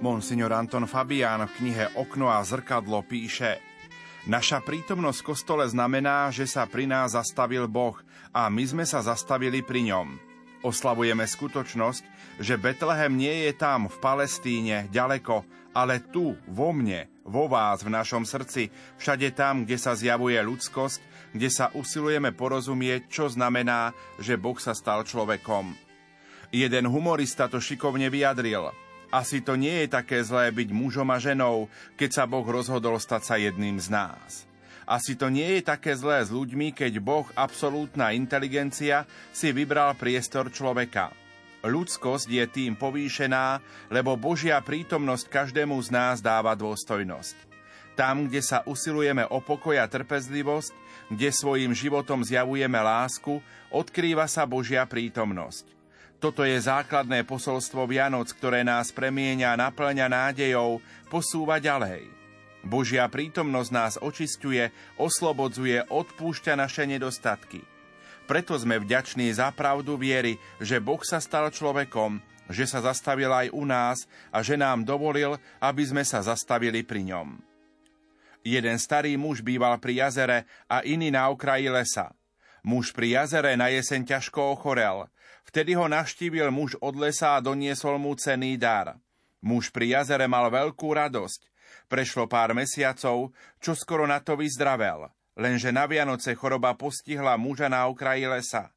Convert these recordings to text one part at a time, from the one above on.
Monsignor Anton Fabián v knihe Okno a zrkadlo píše Naša prítomnosť v kostole znamená, že sa pri nás zastavil Boh a my sme sa zastavili pri ňom. Oslavujeme skutočnosť, že Betlehem nie je tam v Palestíne, ďaleko, ale tu, vo mne, vo vás, v našom srdci, všade tam, kde sa zjavuje ľudskosť, kde sa usilujeme porozumieť, čo znamená, že Boh sa stal človekom. Jeden humorista to šikovne vyjadril – asi to nie je také zlé byť mužom a ženou, keď sa Boh rozhodol stať sa jedným z nás. Asi to nie je také zlé s ľuďmi, keď Boh, absolútna inteligencia, si vybral priestor človeka. Ľudskosť je tým povýšená, lebo Božia prítomnosť každému z nás dáva dôstojnosť. Tam, kde sa usilujeme o pokoj a trpezlivosť, kde svojim životom zjavujeme lásku, odkrýva sa Božia prítomnosť. Toto je základné posolstvo Vianoc, ktoré nás premieňa a naplňa nádejou, posúva ďalej. Božia prítomnosť nás očistuje, oslobodzuje, odpúšťa naše nedostatky. Preto sme vďační za pravdu viery, že Boh sa stal človekom, že sa zastavil aj u nás a že nám dovolil, aby sme sa zastavili pri ňom. Jeden starý muž býval pri jazere a iný na okraji lesa. Muž pri jazere na jeseň ťažko ochorel. Vtedy ho naštívil muž od lesa a doniesol mu cený dar. Muž pri jazere mal veľkú radosť. Prešlo pár mesiacov, čo skoro na to vyzdravel. Lenže na Vianoce choroba postihla muža na okraji lesa.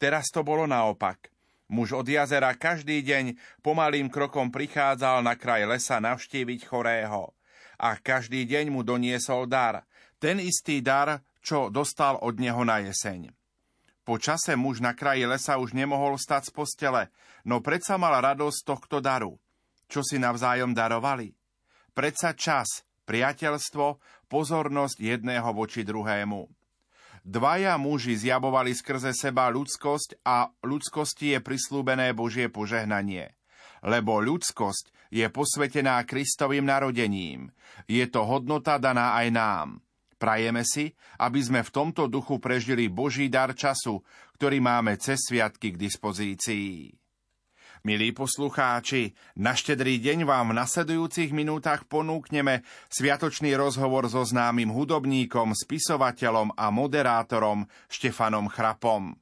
Teraz to bolo naopak. Muž od jazera každý deň pomalým krokom prichádzal na kraj lesa navštíviť chorého. A každý deň mu doniesol dar. Ten istý dar, čo dostal od neho na jeseň. Po čase muž na kraji lesa už nemohol stať z postele, no predsa mal radosť tohto daru. Čo si navzájom darovali? Predsa čas, priateľstvo, pozornosť jedného voči druhému. Dvaja muži zjavovali skrze seba ľudskosť a ľudskosti je prislúbené Božie požehnanie. Lebo ľudskosť je posvetená Kristovým narodením. Je to hodnota daná aj nám. Prajeme si, aby sme v tomto duchu prežili Boží dar času, ktorý máme cez sviatky k dispozícii. Milí poslucháči, na štedrý deň vám v nasledujúcich minútach ponúkneme sviatočný rozhovor so známym hudobníkom, spisovateľom a moderátorom Štefanom Chrapom.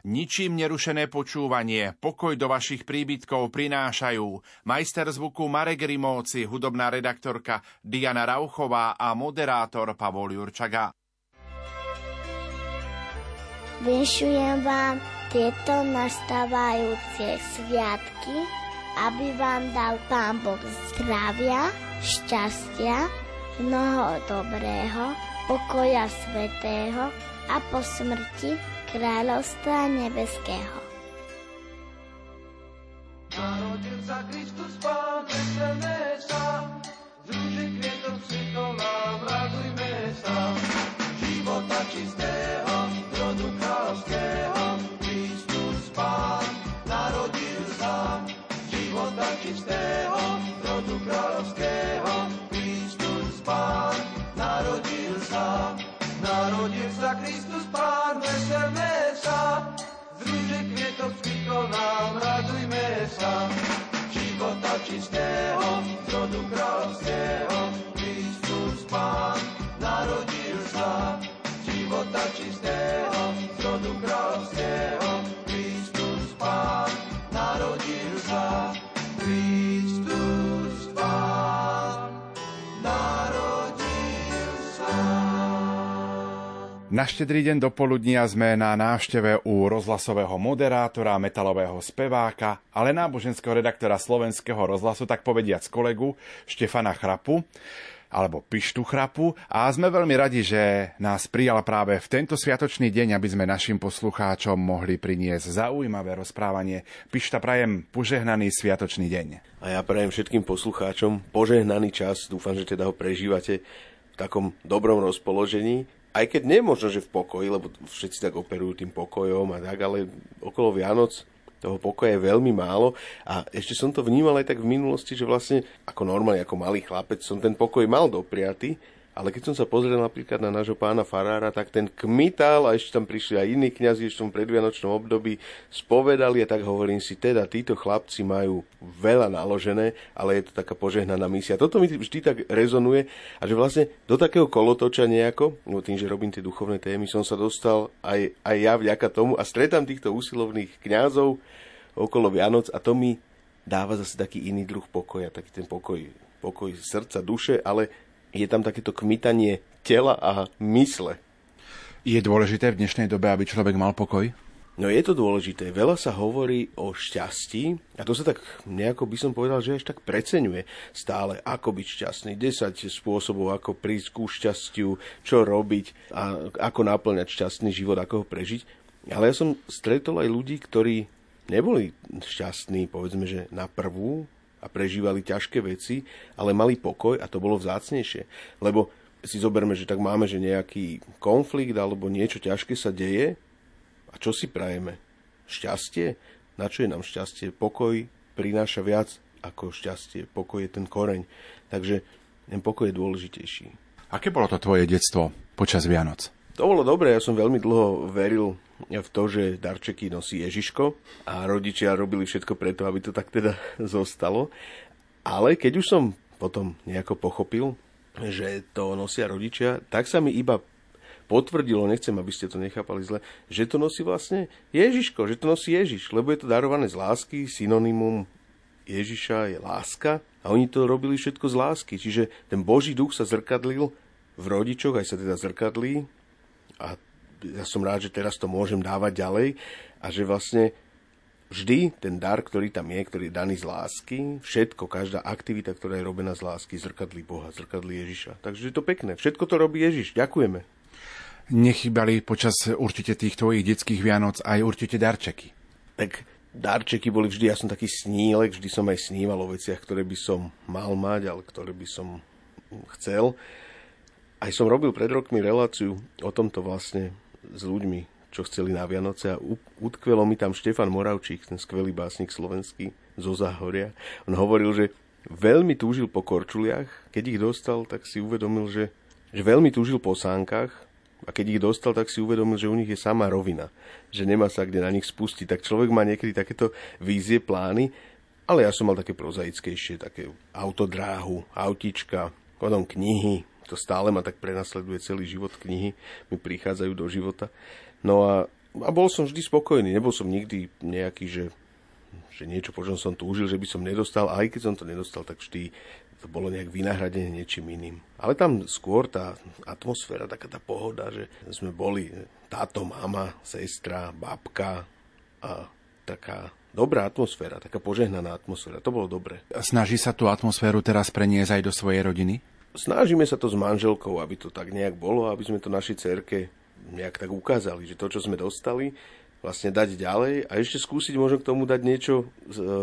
Ničím nerušené počúvanie, pokoj do vašich príbytkov prinášajú majster zvuku Marek Rimóci, hudobná redaktorka Diana Rauchová a moderátor Pavol Jurčaga. Vyšujem vám tieto nastávajúce sviatky, aby vám dal Pán Boh zdravia, šťastia, mnoho dobrého, pokoja svetého a po smrti kráľovstva nebeského. Narodil sa Kristus Pán, veselme sa, z rúži kvietov cvitol nám, radujme sa. Života čistého, nám, radujme sa. Života čistého, rodu kráľovského, Kristus Pán, narodil sa. Života čistého, rodu kráľovského, Kristus Pán, narodil sa. Na štedrý deň do poludnia sme na návšteve u rozhlasového moderátora, metalového speváka, ale náboženského redaktora slovenského rozhlasu, tak povediac kolegu Štefana Chrapu alebo Pištu Chrapu a sme veľmi radi, že nás prijal práve v tento sviatočný deň, aby sme našim poslucháčom mohli priniesť zaujímavé rozprávanie. Pišta, prajem požehnaný sviatočný deň. A ja prajem všetkým poslucháčom požehnaný čas, dúfam, že teda ho prežívate v takom dobrom rozpoložení aj keď nemôžno, že v pokoji, lebo všetci tak operujú tým pokojom a tak, ale okolo Vianoc toho pokoja je veľmi málo. A ešte som to vnímal aj tak v minulosti, že vlastne ako normálne, ako malý chlapec som ten pokoj mal dopriaty, ale keď som sa pozrel napríklad na nášho pána Farára, tak ten kmital a ešte tam prišli aj iní kňazi ešte v predvianočnom období, spovedali a tak hovorím si, teda títo chlapci majú veľa naložené, ale je to taká požehnaná misia. Toto mi vždy tak rezonuje a že vlastne do takého kolotoča nejako, no tým, že robím tie duchovné témy, som sa dostal aj, aj ja vďaka tomu a stretám týchto úsilovných kňazov okolo Vianoc a to mi dáva zase taký iný druh pokoja, taký ten pokoj, pokoj srdca, duše, ale je tam takéto kmitanie tela a mysle. Je dôležité v dnešnej dobe, aby človek mal pokoj? No je to dôležité. Veľa sa hovorí o šťastí a to sa tak nejako by som povedal, že až tak preceňuje stále, ako byť šťastný, 10 spôsobov, ako prísť ku šťastiu, čo robiť a ako naplňať šťastný život, ako ho prežiť. Ale ja som stretol aj ľudí, ktorí neboli šťastní, povedzme, že na prvú a prežívali ťažké veci, ale mali pokoj a to bolo vzácnejšie. Lebo si zoberme, že tak máme, že nejaký konflikt alebo niečo ťažké sa deje a čo si prajeme? Šťastie? Na čo je nám šťastie? Pokoj prináša viac ako šťastie. Pokoj je ten koreň. Takže ten pokoj je dôležitejší. Aké bolo to tvoje detstvo počas Vianoc? To bolo dobré, ja som veľmi dlho veril v to, že darčeky nosí Ježiško a rodičia robili všetko preto, aby to tak teda zostalo. Ale keď už som potom nejako pochopil, že to nosia rodičia, tak sa mi iba potvrdilo, nechcem, aby ste to nechápali zle, že to nosí vlastne Ježiško, že to nosí Ježiš, lebo je to darované z lásky, synonymum Ježiša je láska a oni to robili všetko z lásky. Čiže ten Boží duch sa zrkadlil v rodičoch, aj sa teda zrkadlí a ja som rád, že teraz to môžem dávať ďalej a že vlastne vždy ten dar, ktorý tam je, ktorý je daný z lásky, všetko, každá aktivita, ktorá je robená z lásky, zrkadlí Boha, zrkadlí Ježiša. Takže je to pekné. Všetko to robí Ježiš. Ďakujeme. Nechybali počas určite tých tvojich detských Vianoc aj určite darčeky. Tak darčeky boli vždy, ja som taký snílek, vždy som aj sníval o veciach, ktoré by som mal mať, ale ktoré by som chcel. Aj som robil pred rokmi reláciu o tomto vlastne s ľuďmi, čo chceli na Vianoce a utkvelo mi tam Štefan Moravčík, ten skvelý básnik slovenský zo Záhoria. On hovoril, že veľmi túžil po korčuliach, keď ich dostal, tak si uvedomil, že, že veľmi túžil po sánkach a keď ich dostal, tak si uvedomil, že u nich je sama rovina, že nemá sa kde na nich spustiť. Tak človek má niekedy takéto vízie, plány, ale ja som mal také prozaickejšie, také autodráhu, autička, potom knihy, to stále ma tak prenasleduje celý život knihy, mi prichádzajú do života. No a, a bol som vždy spokojný, nebol som nikdy nejaký, že, že niečo, po čom som túžil, že by som nedostal, a aj keď som to nedostal, tak vždy to bolo nejak vynahradené niečím iným. Ale tam skôr tá atmosféra, taká tá pohoda, že sme boli táto mama, sestra, babka a taká dobrá atmosféra, taká požehnaná atmosféra. To bolo dobre. Snaží sa tú atmosféru teraz preniesť aj do svojej rodiny? Snažíme sa to s manželkou, aby to tak nejak bolo, aby sme to našej cerke nejak tak ukázali, že to, čo sme dostali, vlastne dať ďalej a ešte skúsiť možno k tomu dať niečo e,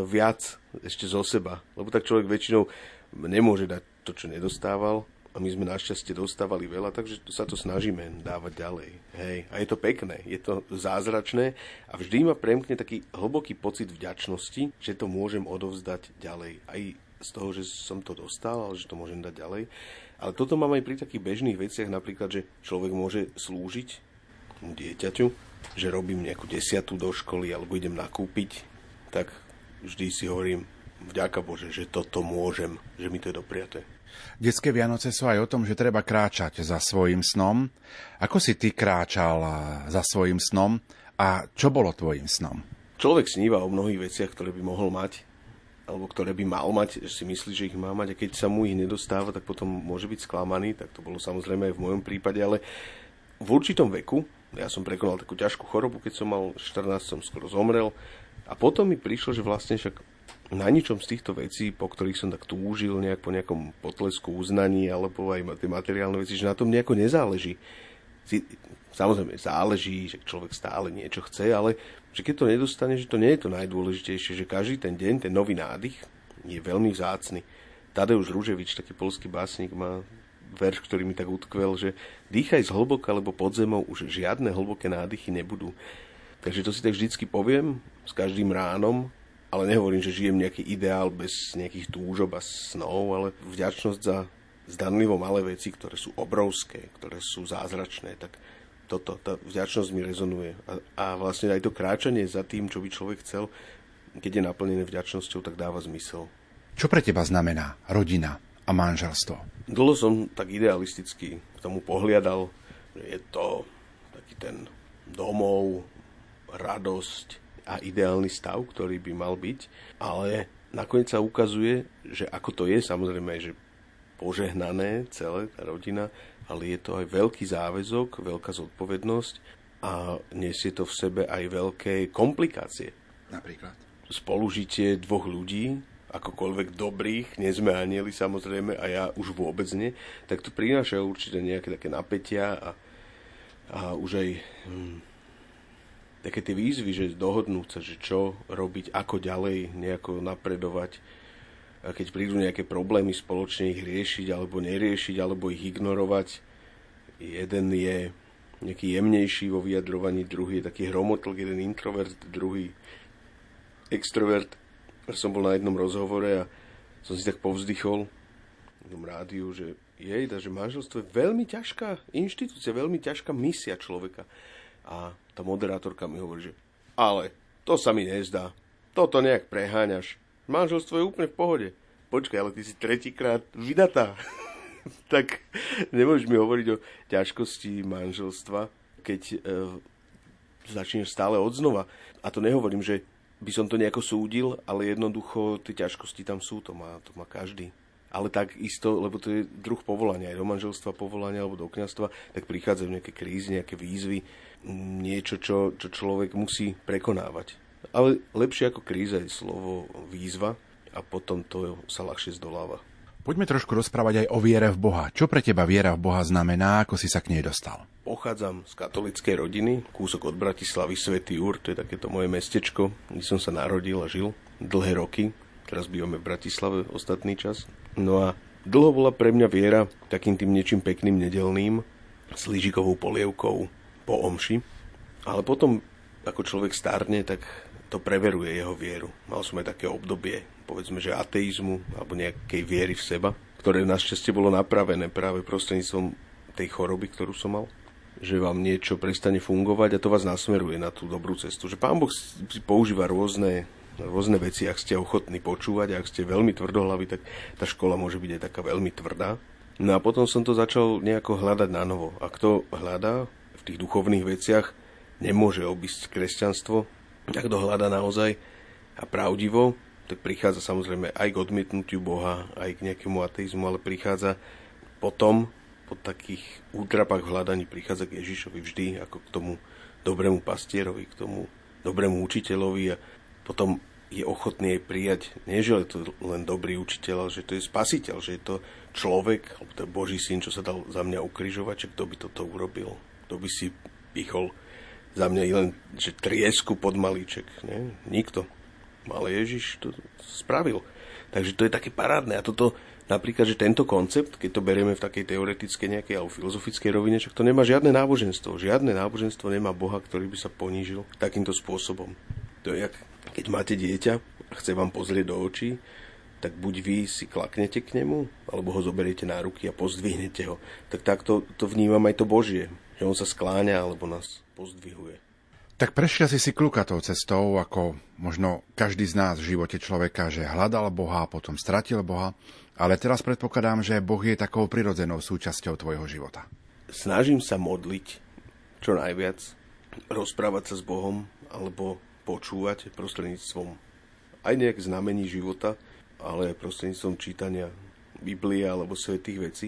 viac ešte zo seba. Lebo tak človek väčšinou nemôže dať to, čo nedostával a my sme našťastie dostávali veľa, takže sa to snažíme dávať ďalej. Hej. A je to pekné, je to zázračné a vždy ma premkne taký hlboký pocit vďačnosti, že to môžem odovzdať ďalej. Aj z toho, že som to dostal, ale že to môžem dať ďalej. Ale toto mám aj pri takých bežných veciach, napríklad, že človek môže slúžiť dieťaťu, že robím nejakú desiatu do školy alebo idem nakúpiť, tak vždy si hovorím, vďaka Bože, že toto môžem, že mi to je dopriaté. Detské Vianoce sú aj o tom, že treba kráčať za svojim snom. Ako si ty kráčal za svojim snom a čo bolo tvojim snom? Človek sníva o mnohých veciach, ktoré by mohol mať alebo ktoré by mal mať, že si myslí, že ich má mať a keď sa mu ich nedostáva, tak potom môže byť sklamaný, tak to bolo samozrejme aj v mojom prípade, ale v určitom veku, ja som prekonal takú ťažkú chorobu, keď som mal 14, som skoro zomrel a potom mi prišlo, že vlastne však na ničom z týchto vecí, po ktorých som tak túžil, nejak po nejakom potlesku uznaní alebo aj tie materiálne veci, že na tom nejako nezáleží. Samozrejme, záleží, že človek stále niečo chce, ale že keď to nedostane, že to nie je to najdôležitejšie, že každý ten deň, ten nový nádych je veľmi vzácny. Tadeusz Rúževič, taký polský básnik, má verš, ktorý mi tak utkvel, že dýchaj z hlboka, lebo pod zemou už žiadne hlboké nádychy nebudú. Takže to si tak vždycky poviem s každým ránom, ale nehovorím, že žijem nejaký ideál bez nejakých túžob a snov, ale vďačnosť za zdanlivo malé veci, ktoré sú obrovské, ktoré sú zázračné, tak toto, tá vďačnosť mi rezonuje. A, a vlastne aj to kráčanie za tým, čo by človek chcel, keď je naplnené vďačnosťou, tak dáva zmysel. Čo pre teba znamená rodina a manželstvo? Dlho som tak idealisticky k tomu pohliadal, že je to taký ten domov, radosť a ideálny stav, ktorý by mal byť, ale nakoniec sa ukazuje, že ako to je, samozrejme, že požehnané celé tá rodina, ale je to aj veľký záväzok, veľká zodpovednosť a nesie to v sebe aj veľké komplikácie. Napríklad? Spolužitie dvoch ľudí, akokoľvek dobrých, nie sme anieli samozrejme a ja už vôbec nie, tak to prináša určite nejaké také napätia a, a už aj hm, také tie výzvy, že dohodnúť sa, že čo robiť, ako ďalej nejako napredovať, keď prídu nejaké problémy spoločne ich riešiť alebo neriešiť, alebo ich ignorovať. Jeden je nejaký jemnejší vo vyjadrovaní, druhý je taký hromotlk, jeden introvert, druhý extrovert. Som bol na jednom rozhovore a som si tak povzdychol v tom rádiu, že jej, že manželstvo je veľmi ťažká inštitúcia, veľmi ťažká misia človeka. A tá moderátorka mi hovorí, že ale to sa mi nezdá. Toto nejak preháňaš. Manželstvo je úplne v pohode. Počkaj, ale ty si tretíkrát vydatá. tak nemôžeš mi hovoriť o ťažkosti manželstva, keď e, začneš stále odznova. A to nehovorím, že by som to nejako súdil, ale jednoducho tie ťažkosti tam sú, to má, to má každý ale tak isto, lebo to je druh povolania, aj do manželstva povolania alebo do kniazstva, tak prichádzajú nejaké krízy, nejaké výzvy, niečo, čo, čo človek musí prekonávať. Ale lepšie ako kríza je slovo výzva a potom to sa ľahšie zdoláva. Poďme trošku rozprávať aj o viere v Boha. Čo pre teba viera v Boha znamená, ako si sa k nej dostal? Pochádzam z katolíckej rodiny, kúsok od Bratislavy, Svetý Úr, to je takéto moje mestečko, kde som sa narodil a žil dlhé roky. Teraz bývame v Bratislave ostatný čas. No a dlho bola pre mňa viera takým tým niečím pekným, nedelným, s lyžikovou polievkou po omši. Ale potom, ako človek starne, tak to preveruje jeho vieru. Mal som aj také obdobie, povedzme, že ateizmu alebo nejakej viery v seba, ktoré našťastie bolo napravené práve prostredníctvom tej choroby, ktorú som mal že vám niečo prestane fungovať a to vás nasmeruje na tú dobrú cestu. Že Pán Boh používa rôzne rôzne veci, ak ste ochotní počúvať, ak ste veľmi tvrdohlaví, tak tá škola môže byť aj taká veľmi tvrdá. No a potom som to začal nejako hľadať na novo. A kto hľadá v tých duchovných veciach, nemôže obísť kresťanstvo. Ak to hľadá naozaj a pravdivo, tak prichádza samozrejme aj k odmietnutiu Boha, aj k nejakému ateizmu, ale prichádza potom, po takých útrapách v hľadaní, prichádza k Ježišovi vždy, ako k tomu dobrému pastierovi, k tomu dobrému učiteľovi a potom je ochotný aj prijať, nie že je to len dobrý učiteľ, ale že to je spasiteľ, že je to človek, alebo to je Boží syn, čo sa dal za mňa ukrižovať, že kto by toto urobil, kto by si pichol za mňa len že triesku pod malíček. Nie? Nikto. Ale Ježiš to spravil. Takže to je také parádne. A toto napríklad, že tento koncept, keď to berieme v takej teoretickej nejakej alebo filozofickej rovine, však to nemá žiadne náboženstvo. Žiadne náboženstvo nemá Boha, ktorý by sa ponížil takýmto spôsobom. To je jak keď máte dieťa a chce vám pozrieť do očí, tak buď vy si klaknete k nemu, alebo ho zoberiete na ruky a pozdvihnete ho. Tak takto to vnímam aj to Božie, že on sa skláňa alebo nás pozdvihuje. Tak prešiel si si kľukatou cestou, ako možno každý z nás v živote človeka, že hľadal Boha a potom stratil Boha, ale teraz predpokladám, že Boh je takou prirodzenou súčasťou tvojho života. Snažím sa modliť čo najviac, rozprávať sa s Bohom, alebo počúvať prostredníctvom aj nejak znamení života, ale prostredníctvom čítania Biblie alebo svetých vecí.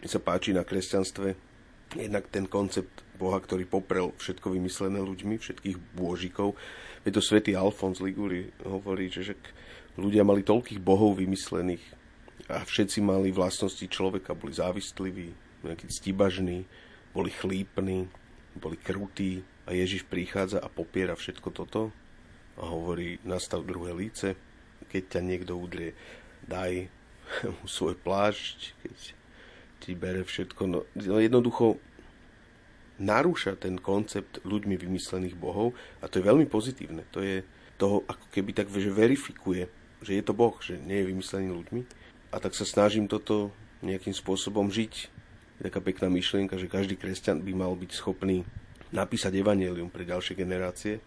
Mne sa páči na kresťanstve jednak ten koncept Boha, ktorý poprel všetko vymyslené ľuďmi, všetkých bôžikov. Je to svätý Alfons Liguri hovorí, že ľudia mali toľkých bohov vymyslených a všetci mali vlastnosti človeka, boli závisliví, nejakí ctibažní, boli chlípni, boli krutí, a Ježiš prichádza a popiera všetko toto a hovorí, nastav druhé líce, keď ťa niekto udrie, daj mu svoj plášť, keď ti bere všetko. No, no jednoducho narúša ten koncept ľuďmi vymyslených bohov a to je veľmi pozitívne. To je toho ako keby tak, že verifikuje, že je to Boh, že nie je vymyslený ľuďmi. A tak sa snažím toto nejakým spôsobom žiť. Je taká pekná myšlienka, že každý kresťan by mal byť schopný napísať evanelium pre ďalšie generácie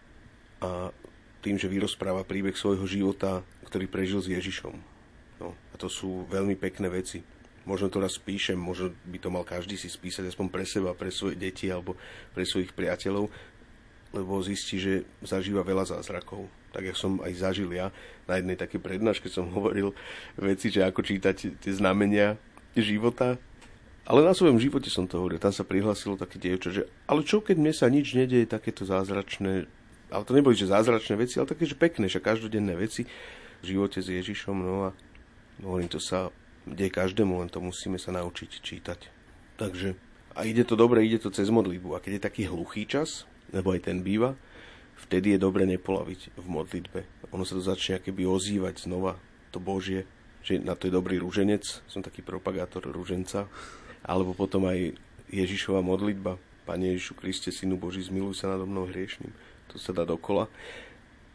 a tým, že vyrozpráva príbeh svojho života, ktorý prežil s Ježišom. No, a to sú veľmi pekné veci. Možno to raz spíšem, možno by to mal každý si spísať aspoň pre seba, pre svoje deti alebo pre svojich priateľov, lebo zistí, že zažíva veľa zázrakov. Tak jak som aj zažil ja na jednej takej prednáške som hovoril veci, že ako čítať tie znamenia života. Ale na svojom živote som to hovoril. Tam sa prihlasilo také dievča, že ale čo keď mne sa nič nedieje, takéto zázračné, ale to neboli že zázračné veci, ale také, že pekné, že každodenné veci v živote s Ježišom. No a hovorím, to sa deje každému, len to musíme sa naučiť čítať. Takže a ide to dobre, ide to cez modlitbu. A keď je taký hluchý čas, lebo aj ten býva, vtedy je dobre nepolaviť v modlitbe. Ono sa to začne keby ozývať znova, to Božie, že na to je dobrý rúženec, som taký propagátor rúženca, alebo potom aj Ježišova modlitba, Pane Ježišu Kriste, Synu Boží, zmiluj sa nado mnou hriešným. To sa dá dokola.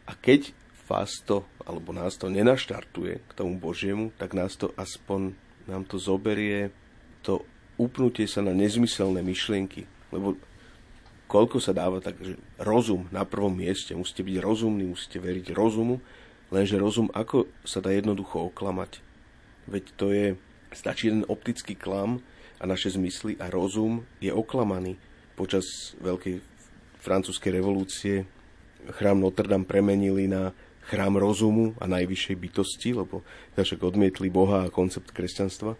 A keď vás to, alebo nás to nenaštartuje k tomu Božiemu, tak nás to aspoň, nám to zoberie to upnutie sa na nezmyselné myšlienky. Lebo koľko sa dáva tak, že rozum na prvom mieste, musíte byť rozumní, musíte veriť rozumu, lenže rozum ako sa dá jednoducho oklamať. Veď to je, stačí jeden optický klam a naše zmysly a rozum je oklamaný. Počas veľkej francúzskej revolúcie chrám Notre Dame premenili na chrám rozumu a najvyššej bytosti, lebo však odmietli Boha a koncept kresťanstva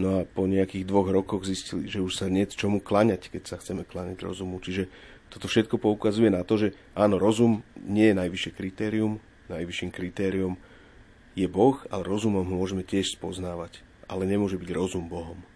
No a po nejakých dvoch rokoch zistili, že už sa nie čomu klaňať, keď sa chceme klaňať rozumu. Čiže toto všetko poukazuje na to, že áno, rozum nie je najvyššie kritérium, najvyšším kritérium je Boh, ale rozumom ho môžeme tiež spoznávať. Ale nemôže byť rozum Bohom.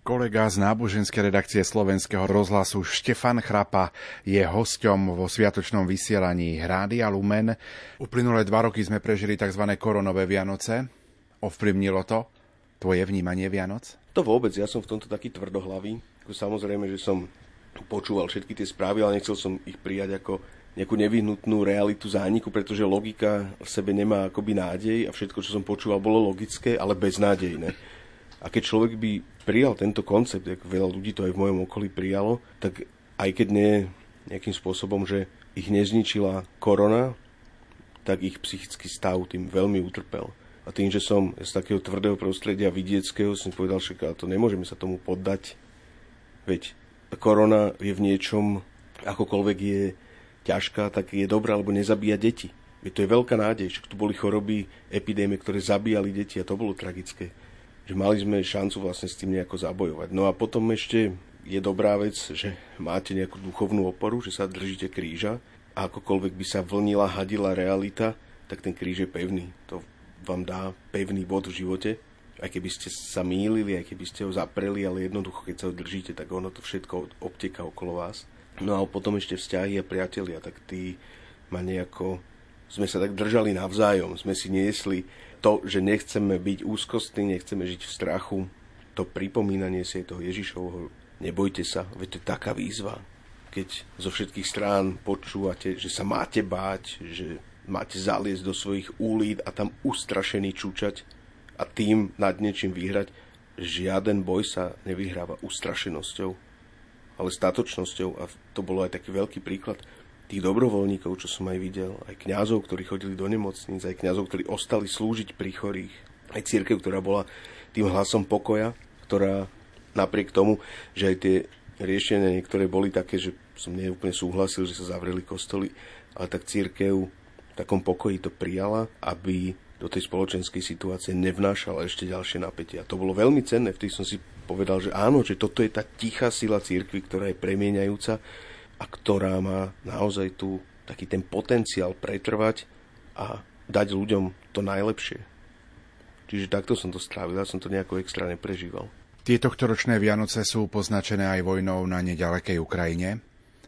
Kolega z náboženskej redakcie slovenského rozhlasu Štefan Chrapa je hosťom vo sviatočnom vysielaní Hrádia Lumen. Uplynulé dva roky sme prežili tzv. koronové Vianoce. Ovplyvnilo to tvoje vnímanie Vianoc? To vôbec, ja som v tomto taký tvrdohlavý. Samozrejme, že som počúval všetky tie správy, ale nechcel som ich prijať ako nejakú nevyhnutnú realitu zániku, pretože logika v sebe nemá akoby nádej a všetko, čo som počúval, bolo logické, ale beznádejné. A keď človek by prijal tento koncept, ako veľa ľudí to aj v mojom okolí prijalo, tak aj keď nie nejakým spôsobom, že ich nezničila korona, tak ich psychický stav tým veľmi utrpel. A tým, že som z takého tvrdého prostredia vidieckého, som povedal, že to nemôžeme sa tomu poddať. Veď korona je v niečom, akokoľvek je ťažká, tak je dobrá, alebo nezabíja deti. Veď to je veľká nádej, že tu boli choroby, epidémie, ktoré zabíjali deti a to bolo tragické že mali sme šancu vlastne s tým nejako zabojovať. No a potom ešte je dobrá vec, že máte nejakú duchovnú oporu, že sa držíte kríža a akokoľvek by sa vlnila, hadila realita, tak ten kríž je pevný. To vám dá pevný bod v živote. Aj keby ste sa mýlili, aj keby ste ho zapreli, ale jednoducho, keď sa ho držíte, tak ono to všetko obteka okolo vás. No a potom ešte vzťahy a priatelia, tak tí ma nejako... Sme sa tak držali navzájom, sme si niesli to, že nechceme byť úzkostní, nechceme žiť v strachu, to pripomínanie si toho Ježišovho, nebojte sa, veď to je taká výzva. Keď zo všetkých strán počúvate, že sa máte báť, že máte zaliesť do svojich úlít a tam ustrašený čúčať a tým nad niečím vyhrať, žiaden boj sa nevyhráva ustrašenosťou, ale statočnosťou. A to bolo aj taký veľký príklad tých dobrovoľníkov, čo som aj videl, aj kňazov, ktorí chodili do nemocníc, aj kňazov, ktorí ostali slúžiť pri chorých, aj církev, ktorá bola tým hlasom pokoja, ktorá napriek tomu, že aj tie riešenia niektoré boli také, že som neúplne súhlasil, že sa zavreli kostoly, ale tak církev v takom pokoji to prijala, aby do tej spoločenskej situácie nevnášala ešte ďalšie napätie. A to bolo veľmi cenné, vtedy som si povedal, že áno, že toto je tá tichá sila církvy, ktorá je premieňajúca a ktorá má naozaj tu taký ten potenciál pretrvať a dať ľuďom to najlepšie. Čiže takto som to strávil, ja som to nejako extra neprežíval. Tieto ročné Vianoce sú poznačené aj vojnou na nedalekej Ukrajine.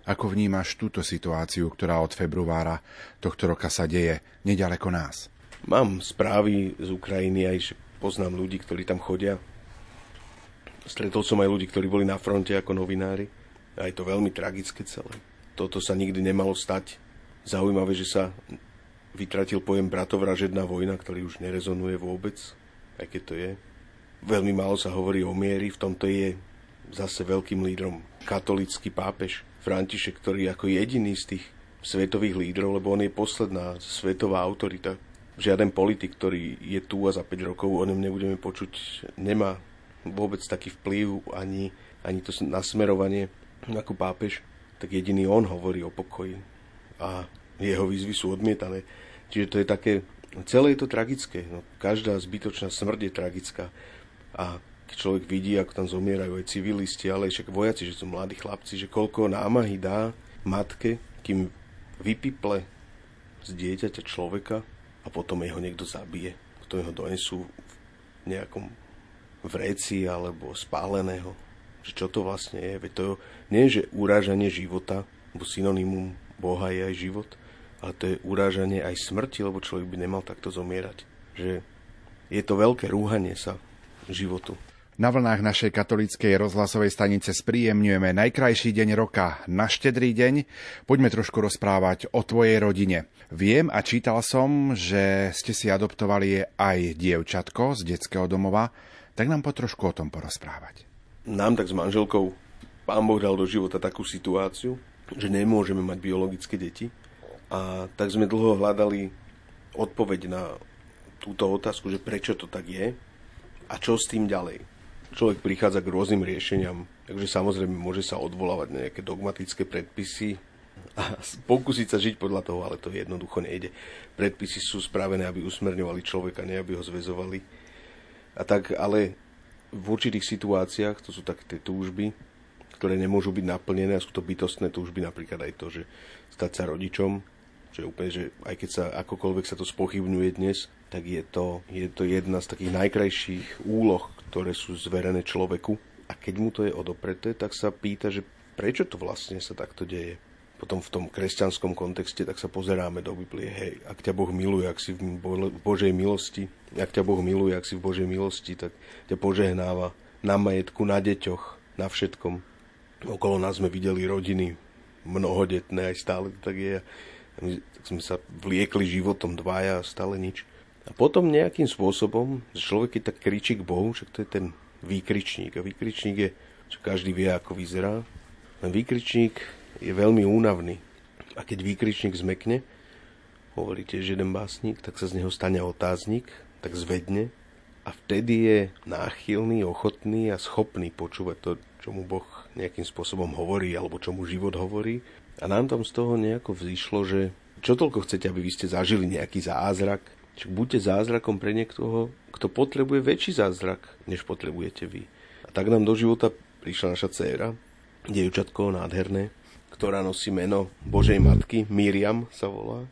Ako vnímaš túto situáciu, ktorá od februára tohto roka sa deje nedaleko nás? Mám správy z Ukrajiny, aj že poznám ľudí, ktorí tam chodia. Stretol som aj ľudí, ktorí boli na fronte ako novinári a je to veľmi tragické celé. Toto sa nikdy nemalo stať. Zaujímavé, že sa vytratil pojem bratovražedná vojna, ktorý už nerezonuje vôbec, aj keď to je. Veľmi málo sa hovorí o miery, v tomto je zase veľkým lídrom katolický pápež František, ktorý ako jediný z tých svetových lídrov, lebo on je posledná svetová autorita. Žiaden politik, ktorý je tu a za 5 rokov o ňom nebudeme počuť, nemá vôbec taký vplyv ani, ani to nasmerovanie ako pápež, tak jediný on hovorí o pokoji a jeho výzvy sú odmietané. Čiže to je také, celé je to tragické. No, každá zbytočná smrť je tragická. A keď človek vidí, ako tam zomierajú aj civilisti, ale aj však vojaci, že sú mladí chlapci, že koľko námahy dá matke, kým vypiple z dieťaťa človeka a potom jeho niekto zabije. Potom ho donesú v nejakom vreci alebo spáleného že čo to vlastne je. Veď to nie je, že urážanie života, bo synonymum Boha je aj život, ale to je urážanie aj smrti, lebo človek by nemal takto zomierať. Že je to veľké rúhanie sa životu. Na vlnách našej katolíckej rozhlasovej stanice spríjemňujeme najkrajší deň roka na štedrý deň. Poďme trošku rozprávať o tvojej rodine. Viem a čítal som, že ste si adoptovali aj dievčatko z detského domova, tak nám po trošku o tom porozprávať. Nám tak s manželkou pán Boh dal do života takú situáciu, že nemôžeme mať biologické deti. A tak sme dlho hľadali odpoveď na túto otázku, že prečo to tak je a čo s tým ďalej človek prichádza k rôznym riešeniam. Takže samozrejme môže sa odvolávať na nejaké dogmatické predpisy a pokúsiť sa žiť podľa toho, ale to jednoducho nejde. Predpisy sú spravené, aby usmerňovali človeka, nie aby ho zväzovali. A tak, ale v určitých situáciách, to sú také tie túžby, ktoré nemôžu byť naplnené a sú to bytostné túžby, napríklad aj to, že stať sa rodičom, že úplne, že aj keď sa akokoľvek sa to spochybňuje dnes, tak je to, je to jedna z takých najkrajších úloh, ktoré sú zverené človeku. A keď mu to je odopreté, tak sa pýta, že prečo to vlastne sa takto deje. Potom v tom kresťanskom kontexte tak sa pozeráme do Biblie, hej, ak ťa Boh miluje, ak si v Božej milosti, ak ťa Boh miluje, ak si v Božej milosti, tak ťa požehnáva na majetku, na deťoch, na všetkom. Okolo nás sme videli rodiny mnohodetné, aj stále to tak je. My, tak sme sa vliekli životom dvaja a stále nič. A potom nejakým spôsobom, že človek keď tak kričí k Bohu, však to je ten výkričník. A výkričník je, že každý vie, ako vyzerá. Ten výkričník je veľmi únavný. A keď výkričník zmekne, hovorí tiež jeden básnik, tak sa z neho stane otáznik, tak zvedne a vtedy je náchylný, ochotný a schopný počúvať to, čo mu Boh nejakým spôsobom hovorí alebo čo mu život hovorí. A nám tam z toho nejako vzýšlo, že čo toľko chcete, aby vy ste zažili nejaký zázrak, Čiže buďte zázrakom pre niekoho, kto potrebuje väčší zázrak, než potrebujete vy. A tak nám do života prišla naša dcéra, dievčatko nádherné, ktorá nosí meno Božej Matky, Miriam sa volá.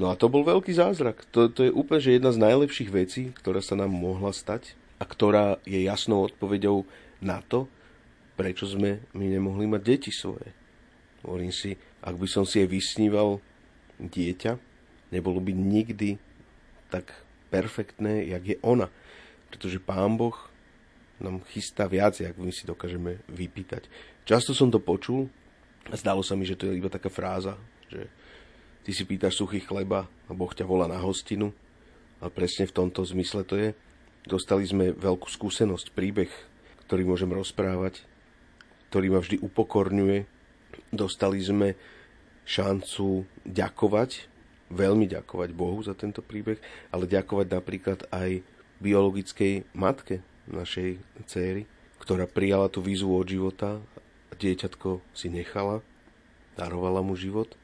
No a to bol veľký zázrak. To, to je úplne že jedna z najlepších vecí, ktorá sa nám mohla stať a ktorá je jasnou odpoveďou na to, prečo sme my nemohli mať deti svoje. Hovorím si, ak by som si jej vysníval dieťa, nebolo by nikdy tak perfektné, jak je ona. Pretože Pán Boh nám chystá viac, jak my si dokážeme vypýtať. Často som to počul zdalo sa mi, že to je iba taká fráza, že ty si pýtaš suchý chleba a Boh ťa volá na hostinu. Ale presne v tomto zmysle to je. Dostali sme veľkú skúsenosť, príbeh, ktorý môžem rozprávať, ktorý ma vždy upokorňuje. Dostali sme šancu ďakovať veľmi ďakovať Bohu za tento príbeh, ale ďakovať napríklad aj biologickej matke našej céry, ktorá prijala tú výzvu od života a dieťatko si nechala, darovala mu život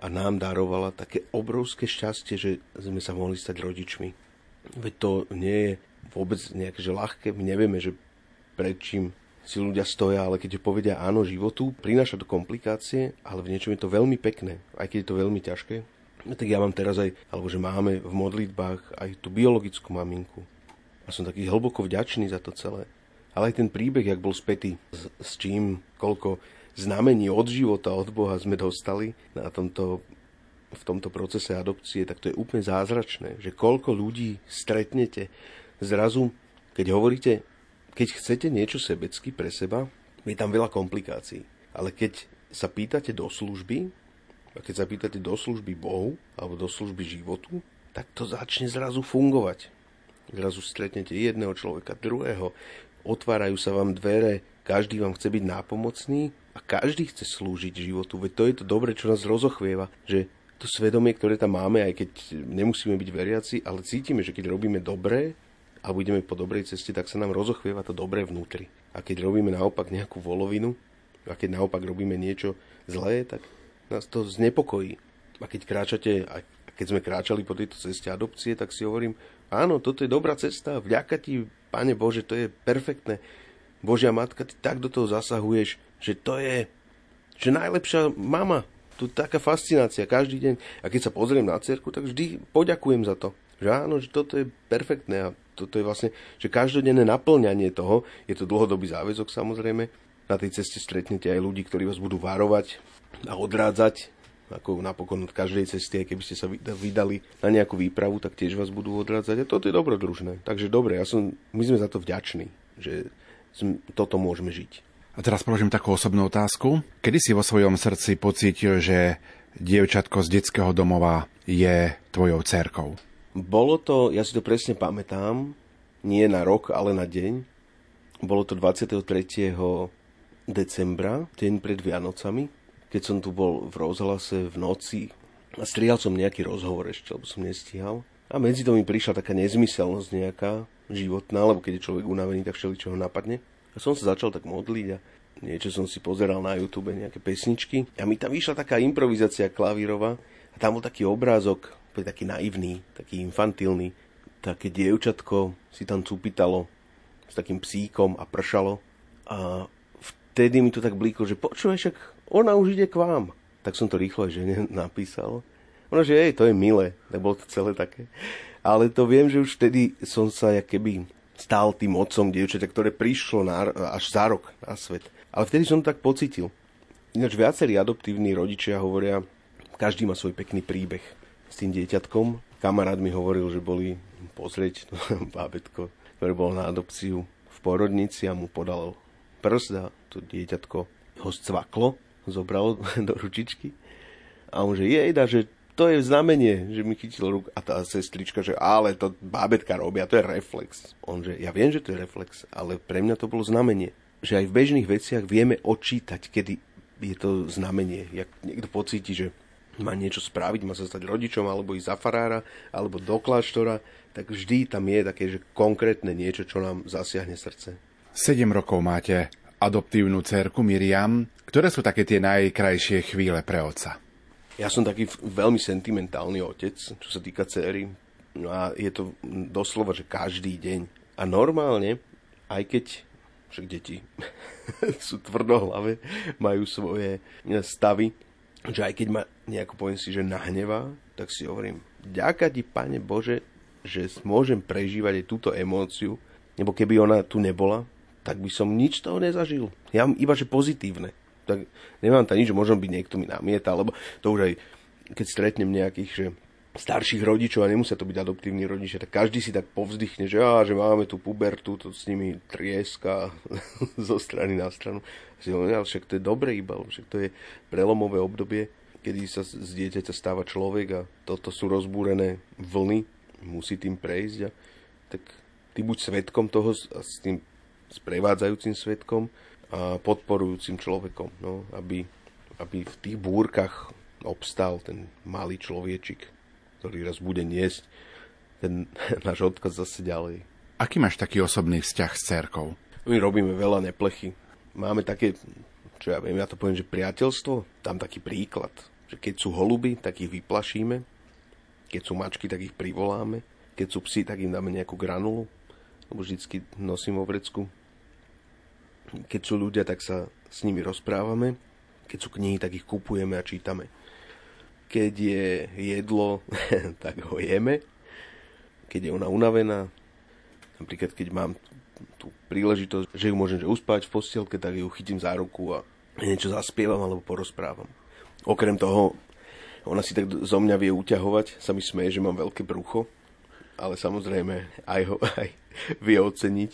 a nám darovala také obrovské šťastie, že sme sa mohli stať rodičmi. Veď to nie je vôbec nejaké že ľahké, my nevieme, že pred čím si ľudia stoja, ale keď povedia áno životu, prináša to komplikácie, ale v niečom je to veľmi pekné, aj keď je to veľmi ťažké. No tak ja mám teraz aj, alebo že máme v modlitbách aj tú biologickú maminku. A som taký hlboko vďačný za to celé. Ale aj ten príbeh, jak bol spätý, s, s čím, koľko znamení od života, od Boha sme dostali na tomto, v tomto procese adopcie, tak to je úplne zázračné, že koľko ľudí stretnete zrazu, keď hovoríte, keď chcete niečo sebecky pre seba, je tam veľa komplikácií. Ale keď sa pýtate do služby, a keď sa pýtate do služby Bohu alebo do služby životu, tak to začne zrazu fungovať. Zrazu stretnete jedného človeka, druhého, otvárajú sa vám dvere, každý vám chce byť nápomocný a každý chce slúžiť životu. Veď to je to dobre, čo nás rozochvieva, že to svedomie, ktoré tam máme, aj keď nemusíme byť veriaci, ale cítime, že keď robíme dobré a budeme po dobrej ceste, tak sa nám rozochvieva to dobré vnútri. A keď robíme naopak nejakú volovinu, a keď naopak robíme niečo zlé, tak nás to znepokojí. A keď kráčate, a keď sme kráčali po tejto ceste adopcie, tak si hovorím, áno, toto je dobrá cesta, vďaka ti, Pane Bože, to je perfektné. Božia Matka, ty tak do toho zasahuješ, že to je že najlepšia mama. Tu taká fascinácia každý deň. A keď sa pozriem na cerku, tak vždy poďakujem za to. Že áno, že toto je perfektné a toto je vlastne, že každodenné naplňanie toho, je to dlhodobý záväzok samozrejme, na tej ceste stretnete aj ľudí, ktorí vás budú varovať, a odrádzať, ako napokon od každej cesty, keby ste sa vydali na nejakú výpravu, tak tiež vás budú odrádzať a toto je dobrodružné. Takže dobre, ja som, my sme za to vďační. že toto môžeme žiť. A teraz položím takú osobnú otázku. Kedy si vo svojom srdci pocítil, že dievčatko z detského domova je tvojou cerkou? Bolo to, ja si to presne pamätám, nie na rok, ale na deň. Bolo to 23. decembra, deň pred Vianocami, keď som tu bol v rozhlase v noci a strihal som nejaký rozhovor ešte, lebo som nestíhal. A medzi to mi prišla taká nezmyselnosť nejaká, životná, lebo keď je človek unavený, tak všeli, čo ho napadne. A som sa začal tak modliť a niečo som si pozeral na YouTube, nejaké pesničky. A mi tam vyšla taká improvizácia klavírová a tam bol taký obrázok, taký naivný, taký infantilný. Také dievčatko si tam cupitalo s takým psíkom a pršalo. A vtedy mi to tak blíklo, že počuješ, ona už ide k vám. Tak som to rýchlo žene napísal. Ona, že jej, to je milé. Nebolo to celé také. Ale to viem, že už vtedy som sa keby stál tým otcom dievčaťa, ktoré prišlo na, až za rok na svet. Ale vtedy som to tak pocitil. Ináč viacerí adoptívni rodičia hovoria, každý má svoj pekný príbeh s tým dieťatkom. Kamarát mi hovoril, že boli pozrieť to bábetko, ktoré bolo na adopciu v porodnici a mu podal prst a to dieťatko ho scvaklo, zobral do ručičky. A on že jejda, že to je znamenie, že mi chytil ruk a tá sestrička, že ale to bábetka robia, to je reflex. On, že ja viem, že to je reflex, ale pre mňa to bolo znamenie. Že aj v bežných veciach vieme odčítať, kedy je to znamenie. Jak niekto pocíti, že má niečo spraviť, má sa stať rodičom, alebo ísť za farára, alebo do kláštora, tak vždy tam je také, že konkrétne niečo, čo nám zasiahne srdce. 7 rokov máte adoptívnu cerku Miriam. Ktoré sú také tie najkrajšie chvíle pre otca? Ja som taký veľmi sentimentálny otec, čo sa týka céry. No a je to doslova, že každý deň. A normálne, aj keď však deti sú tvrdohlavé, majú svoje stavy, že aj keď ma nejako poviem si, že nahnevá, tak si hovorím, ďaká ti, Pane Bože, že môžem prežívať aj túto emóciu, lebo keby ona tu nebola, tak by som nič toho nezažil. Ja mám iba, že pozitívne tak nemám tam nič, možno by niekto mi namieta, lebo to už aj keď stretnem nejakých, že starších rodičov a nemusia to byť adoptívni rodičia, tak každý si tak povzdychne, že, á, že máme tu pubertu, to s nimi trieska zo strany na stranu. Si hovorím, ale však to je dobré iba, však to je prelomové obdobie, kedy sa z dieťaťa stáva človek a toto sú rozbúrené vlny, musí tým prejsť a tak ty buď svetkom toho a s tým sprevádzajúcim svetkom a podporujúcim človekom, no, aby, aby v tých búrkach obstal ten malý človečik, ktorý raz bude niesť ten náš odkaz zase ďalej. Aký máš taký osobný vzťah s cerkou? My robíme veľa neplechy. Máme také, čo ja viem, ja to poviem, že priateľstvo, tam taký príklad, že keď sú holuby, tak ich vyplašíme, keď sú mačky, tak ich privoláme, keď sú psi, tak im dáme nejakú granulu, vždycky nosím vo vrecku keď sú ľudia, tak sa s nimi rozprávame. Keď sú knihy, tak ich kupujeme a čítame. Keď je jedlo, tak ho jeme. Keď je ona unavená, napríklad keď mám tú príležitosť, že ju môžem že uspať v postielke, tak ju chytím za ruku a niečo zaspievam alebo porozprávam. Okrem toho, ona si tak zo mňa vie uťahovať, sa mi smeje, že mám veľké brucho, ale samozrejme aj ho aj vie oceniť,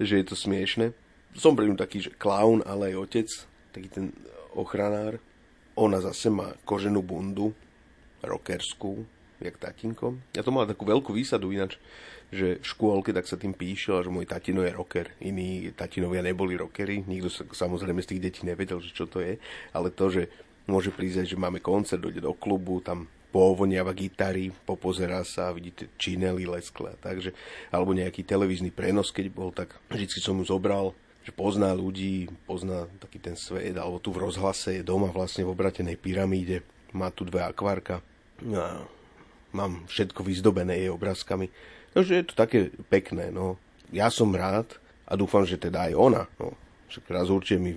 že je to smiešne som pre ňu taký, že klaun, ale aj otec, taký ten ochranár. Ona zase má koženú bundu, rockerskú, jak tatinko. Ja to mal takú veľkú výsadu ináč, že v škôlke tak sa tým píšel, že môj tatino je rocker. Iní tatinovia neboli rockery, nikto sa samozrejme z tých detí nevedel, že čo to je, ale to, že môže prísť, že máme koncert, dojde do klubu, tam povoniava gitary, popozerá sa, vidíte činely leskle. Takže, alebo nejaký televízny prenos, keď bol, tak vždy som mu zobral že pozná ľudí, pozná taký ten svet, alebo tu v rozhlase je doma vlastne v obratenej pyramíde, má tu dve akvárka a mám všetko vyzdobené jej obrázkami. Takže je to také pekné, no. Ja som rád a dúfam, že teda aj ona, no. Však raz určite mi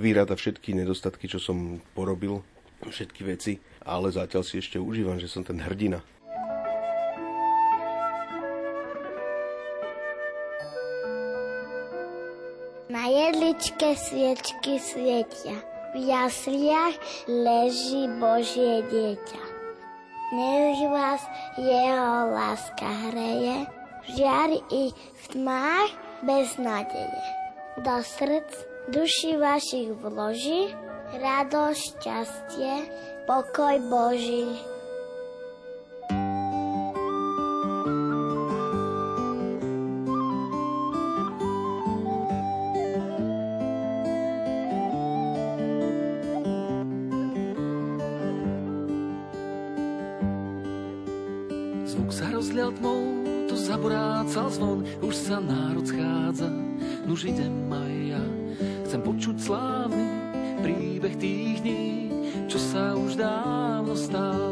vyráta všetky nedostatky, čo som porobil, všetky veci, ale zatiaľ si ešte užívam, že som ten hrdina. Na jedličke sviečky svietia, v jasliach leží Božie dieťa. Nech vás jeho láska hreje, v žiari i v tmách bez nádeje. Do srdc duši vašich vloží radosť, šťastie, pokoj Boží. Zvuk sa rozlial tmou, to zaborácal zvon, už sa národ schádza, nuž idem aj ja. Chcem počuť slávny príbeh tých dní, sa už dávno stal.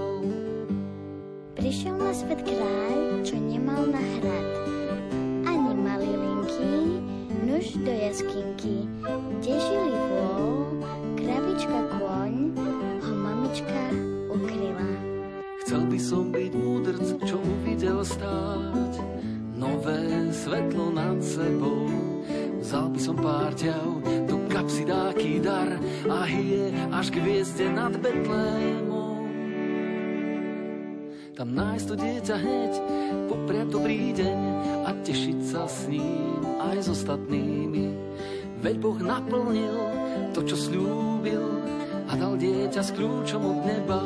Hviezde nad Betlémom. Tam nájsť to dieťa hneď, popriať dobrý deň a tešiť sa s ním aj s ostatnými. Veď Boh naplnil to, čo slúbil a dal dieťa s kľúčom od neba.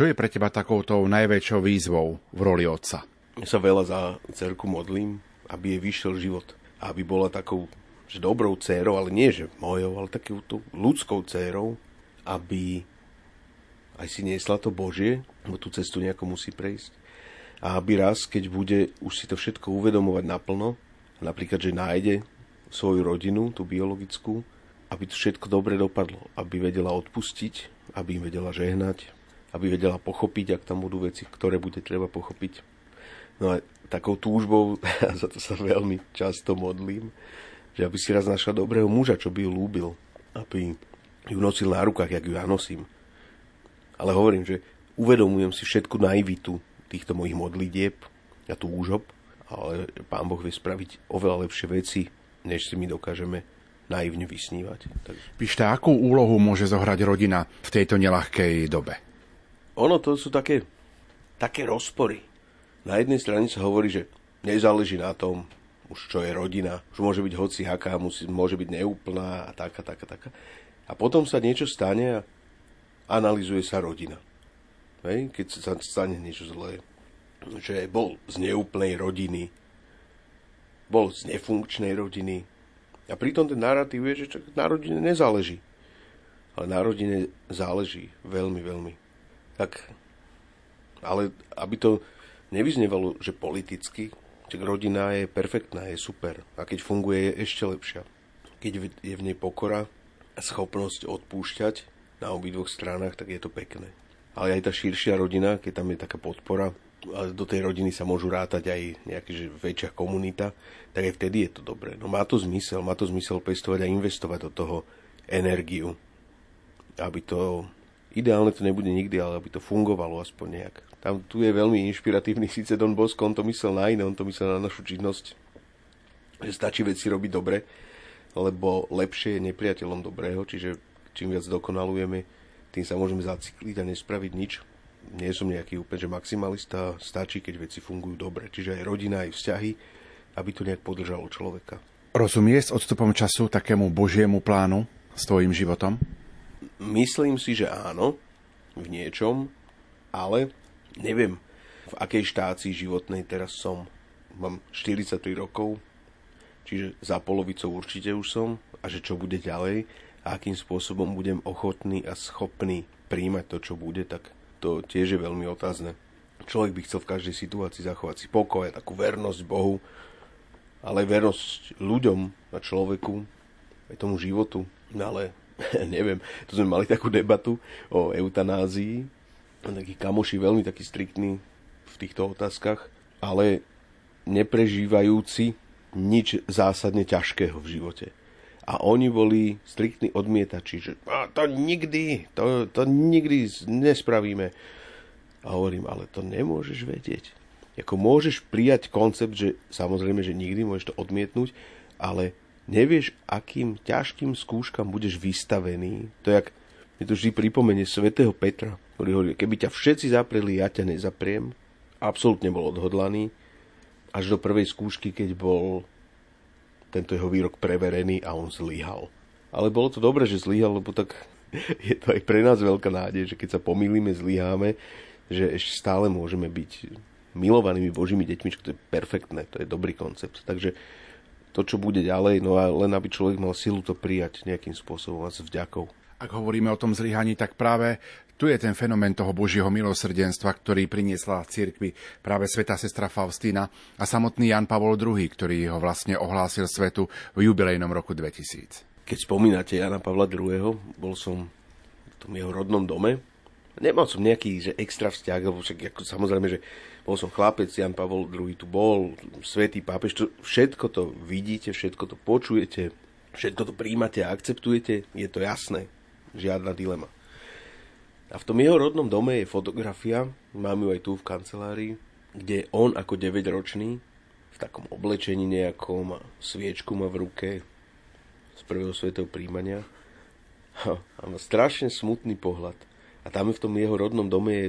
Čo je pre teba takouto najväčšou výzvou v roli otca? Ja sa veľa za cerku modlím, aby jej vyšiel život. Aby bola takou že dobrou dcérou, ale nie že mojou, ale takouto ľudskou dcérou, aby aj si niesla to Božie, lebo tú cestu nejako musí prejsť. A aby raz, keď bude už si to všetko uvedomovať naplno, napríklad, že nájde svoju rodinu, tú biologickú, aby to všetko dobre dopadlo, aby vedela odpustiť, aby im vedela žehnať, aby vedela pochopiť, ak tam budú veci, ktoré bude treba pochopiť. No a takou túžbou, za to sa veľmi často modlím, že aby si raz našla dobrého muža, čo by ju lúbil, aby ju nosil na rukách, jak ju ja nosím. Ale hovorím, že uvedomujem si všetku naivitu týchto mojich modlitieb a túžob, ale Pán Boh vie spraviť oveľa lepšie veci, než si my dokážeme naivne vysnívať. Takže Píšte, akú úlohu môže zohrať rodina v tejto nelahkej dobe? Ono to sú také, také rozpory. Na jednej strane sa hovorí, že nezáleží na tom, už čo je rodina, už môže byť hoci haká, musí, môže byť neúplná a taká, taká, taká. A potom sa niečo stane a analizuje sa rodina. Hej? Keď sa stane niečo zlé. Že bol z neúplnej rodiny, bol z nefunkčnej rodiny. A pritom ten narratív je, že na rodine nezáleží. Ale na rodine záleží veľmi, veľmi. Tak, ale aby to nevyznevalo, že politicky, Tak rodina je perfektná, je super. A keď funguje, je ešte lepšia. Keď je v nej pokora a schopnosť odpúšťať na obidvoch stranách, tak je to pekné. Ale aj tá širšia rodina, keď tam je taká podpora, a do tej rodiny sa môžu rátať aj nejaká väčšia komunita, tak aj vtedy je to dobré. No má to zmysel, má to zmysel pestovať a investovať do toho energiu. Aby to, ideálne to nebude nikdy, ale aby to fungovalo aspoň nejak. Tam tu je veľmi inšpiratívny síce Don Bosco, on to myslel na iné, on to myslel na našu činnosť, že stačí veci robiť dobre, lebo lepšie je nepriateľom dobrého, čiže čím viac dokonalujeme, tým sa môžeme zacikliť a nespraviť nič. Nie som nejaký úplne že maximalista, stačí, keď veci fungujú dobre. Čiže aj rodina, aj vzťahy, aby to nejak podržalo človeka. Rozumieš s odstupom času takému božiemu plánu s tvojim životom? Myslím si, že áno, v niečom, ale neviem, v akej štácii životnej teraz som. Mám 43 rokov, čiže za polovicou určite už som a že čo bude ďalej a akým spôsobom budem ochotný a schopný príjmať to, čo bude, tak to tiež je veľmi otázne. Človek by chcel v každej situácii zachovať si pokoj a takú vernosť Bohu, ale vernosť ľuďom a človeku, aj tomu životu. No ale neviem, tu sme mali takú debatu o eutanázii, takí kamoši veľmi takí striktní v týchto otázkach, ale neprežívajúci nič zásadne ťažkého v živote. A oni boli striktní odmietači, že a to nikdy, to, to nikdy nespravíme. A hovorím, ale to nemôžeš vedieť. Ako môžeš prijať koncept, že samozrejme, že nikdy môžeš to odmietnúť, ale nevieš, akým ťažkým skúškam budeš vystavený. To je, jak mi to vždy pripomenie svätého Petra, ktorý hovorí, keby ťa všetci zapreli, ja ťa nezapriem. Absolútne bol odhodlaný. Až do prvej skúšky, keď bol tento jeho výrok preverený a on zlyhal. Ale bolo to dobré, že zlyhal, lebo tak je to aj pre nás veľká nádej, že keď sa pomýlime, zlyháme, že ešte stále môžeme byť milovanými Božími deťmi, čo to je perfektné, to je dobrý koncept. Takže to, čo bude ďalej, no a len aby človek mal silu to prijať nejakým spôsobom a s vďakou. Ak hovoríme o tom zlyhaní, tak práve tu je ten fenomén toho Božieho milosrdenstva, ktorý priniesla cirkvi práve sveta sestra Faustína a samotný Jan Pavol II, ktorý ho vlastne ohlásil svetu v jubilejnom roku 2000. Keď spomínate Jana Pavla II, bol som v tom jeho rodnom dome. Nemal som nejaký že extra vzťah, lebo však ako, samozrejme, že bol som chlapec, Jan Pavol II tu bol, svetý pápež, to, všetko to vidíte, všetko to počujete, všetko to príjmate a akceptujete, je to jasné žiadna dilema. A v tom jeho rodnom dome je fotografia, mám ju aj tu v kancelárii, kde on ako 9-ročný v takom oblečení nejakom a sviečku má v ruke z prvého svetého príjmania a má strašne smutný pohľad. A tam v tom jeho rodnom dome je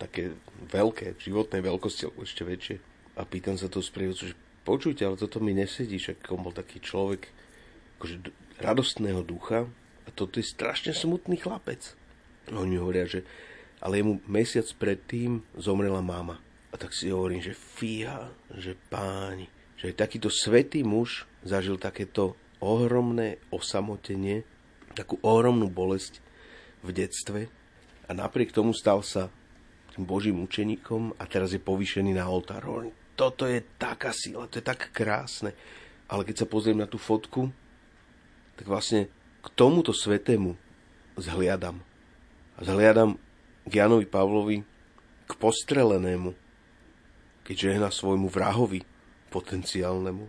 také veľké, v životnej veľkosti, alebo ešte väčšie. A pýtam sa to sprievodcu, že počujte, ale toto mi nesedí, však on bol taký človek akože radostného ducha, a toto je strašne smutný chlapec. Oni hovoria, že ale jemu mesiac predtým zomrela mama. A tak si hovorím, že fíha, že páni, že aj takýto svetý muž zažil takéto ohromné osamotenie, takú ohromnú bolesť v detstve a napriek tomu stal sa tým Božím učeníkom a teraz je povýšený na oltár. Toto je taká sila, to je tak krásne. Ale keď sa pozriem na tú fotku, tak vlastne k tomuto svetému zhliadam. A zhliadam k Janovi Pavlovi, k postrelenému, keď žehna svojmu vrahovi potenciálnemu.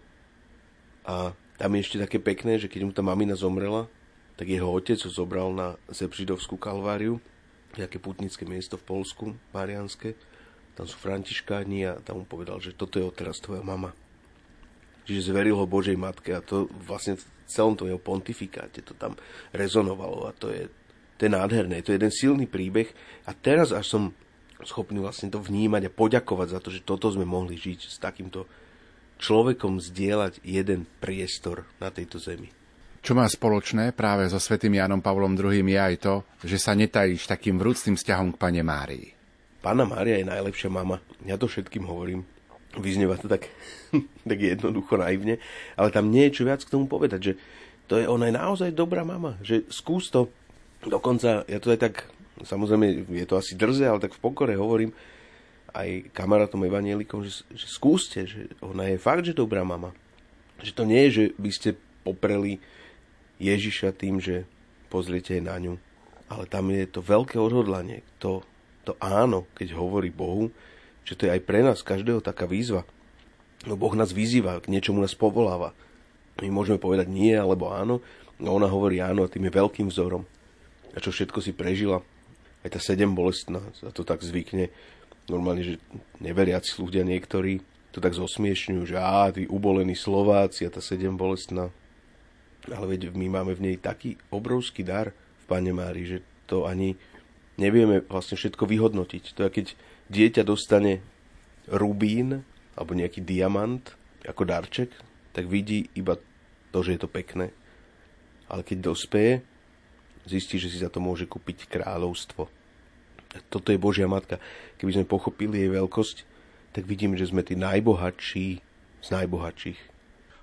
A tam je ešte také pekné, že keď mu tá mamina zomrela, tak jeho otec ho zobral na Zebžidovskú kalváriu, nejaké putnické miesto v Polsku, Marianské. Tam sú františkáni a tam mu povedal, že toto je odteraz tvoja mama. Čiže zveril ho Božej matke a to vlastne v celom tom jeho pontifikáte to tam rezonovalo a to je, to je nádherné. To je jeden silný príbeh a teraz až som schopný vlastne to vnímať a poďakovať za to, že toto sme mohli žiť s takýmto človekom zdieľať jeden priestor na tejto zemi. Čo má spoločné práve so svätým Janom Pavlom II je aj to, že sa netajíš takým vrúcným vzťahom k pane Márii. Pána Mária je najlepšia mama. Ja to všetkým hovorím. Vyznieva to tak, tak jednoducho naivne, ale tam nie je čo viac k tomu povedať, že to je, ona je naozaj dobrá mama, že skús to, dokonca, ja to aj tak, samozrejme je to asi drze, ale tak v pokore hovorím, aj kamarátom evanielikom, že, že skúste, že ona je fakt, že dobrá mama. Že to nie je, že by ste popreli Ježiša tým, že pozriete na ňu. Ale tam je to veľké odhodlanie, to, to áno, keď hovorí Bohu, že to je aj pre nás každého taká výzva. No Boh nás vyzýva, k niečomu nás povoláva. My môžeme povedať nie alebo áno, no ona hovorí áno a tým je veľkým vzorom. A čo všetko si prežila, aj tá sedem bolestná, za to tak zvykne. Normálne, že neveriaci ľudia niektorí to tak zosmiešňujú, že á, tí ubolení Slováci a tá sedem bolestná. Ale veď my máme v nej taký obrovský dar v Pane Mári, že to ani nevieme vlastne všetko vyhodnotiť. To je, keď dieťa dostane rubín alebo nejaký diamant ako darček, tak vidí iba to, že je to pekné. Ale keď dospeje, zistí, že si za to môže kúpiť kráľovstvo. Toto je Božia Matka. Keby sme pochopili jej veľkosť, tak vidíme, že sme tí najbohatší z najbohatších.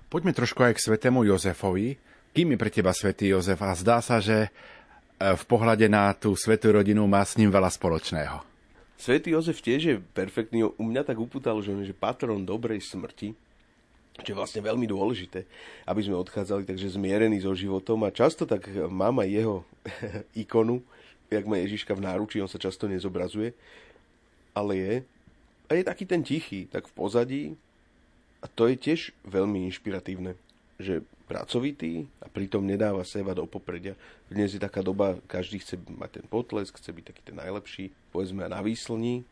Poďme trošku aj k svetému Jozefovi. Kým je pre teba svätý Jozef? A zdá sa, že e, v pohľade na tú svetú rodinu má s ním veľa spoločného. Svetý Jozef tiež je perfektný. U mňa tak uputal, že on je patron dobrej smrti, čo je vlastne veľmi dôležité, aby sme odchádzali takže zmierení so životom. A často tak mám aj jeho ikonu, jak má Ježiška v náručí, on sa často nezobrazuje, ale je. A je taký ten tichý, tak v pozadí. A to je tiež veľmi inšpiratívne, že pracovitý a pritom nedáva seba do popredia. Dnes je taká doba, každý chce mať ten potlesk, chce byť taký ten najlepší, povedzme na výslní.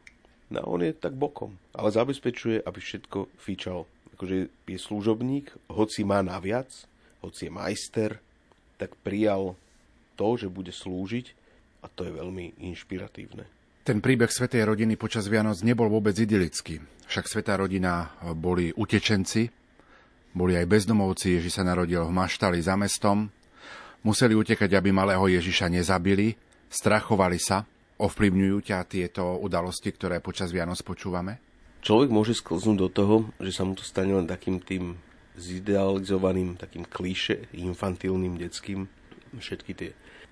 No on je tak bokom, ale zabezpečuje, aby všetko fičalo. Akože je služobník, hoci má naviac, hoci je majster, tak prijal to, že bude slúžiť a to je veľmi inšpiratívne. Ten príbeh Svetej rodiny počas Vianoc nebol vôbec idylický. Však Svetá rodina boli utečenci, boli aj bezdomovci, Ježiš sa narodil v Maštali za mestom, museli utekať, aby malého Ježiša nezabili, strachovali sa, ovplyvňujú ťa tieto udalosti, ktoré počas Vianoc počúvame? Človek môže sklznúť do toho, že sa mu to stane len takým tým zidealizovaným, takým klíše, infantilným, detským. Všetky tie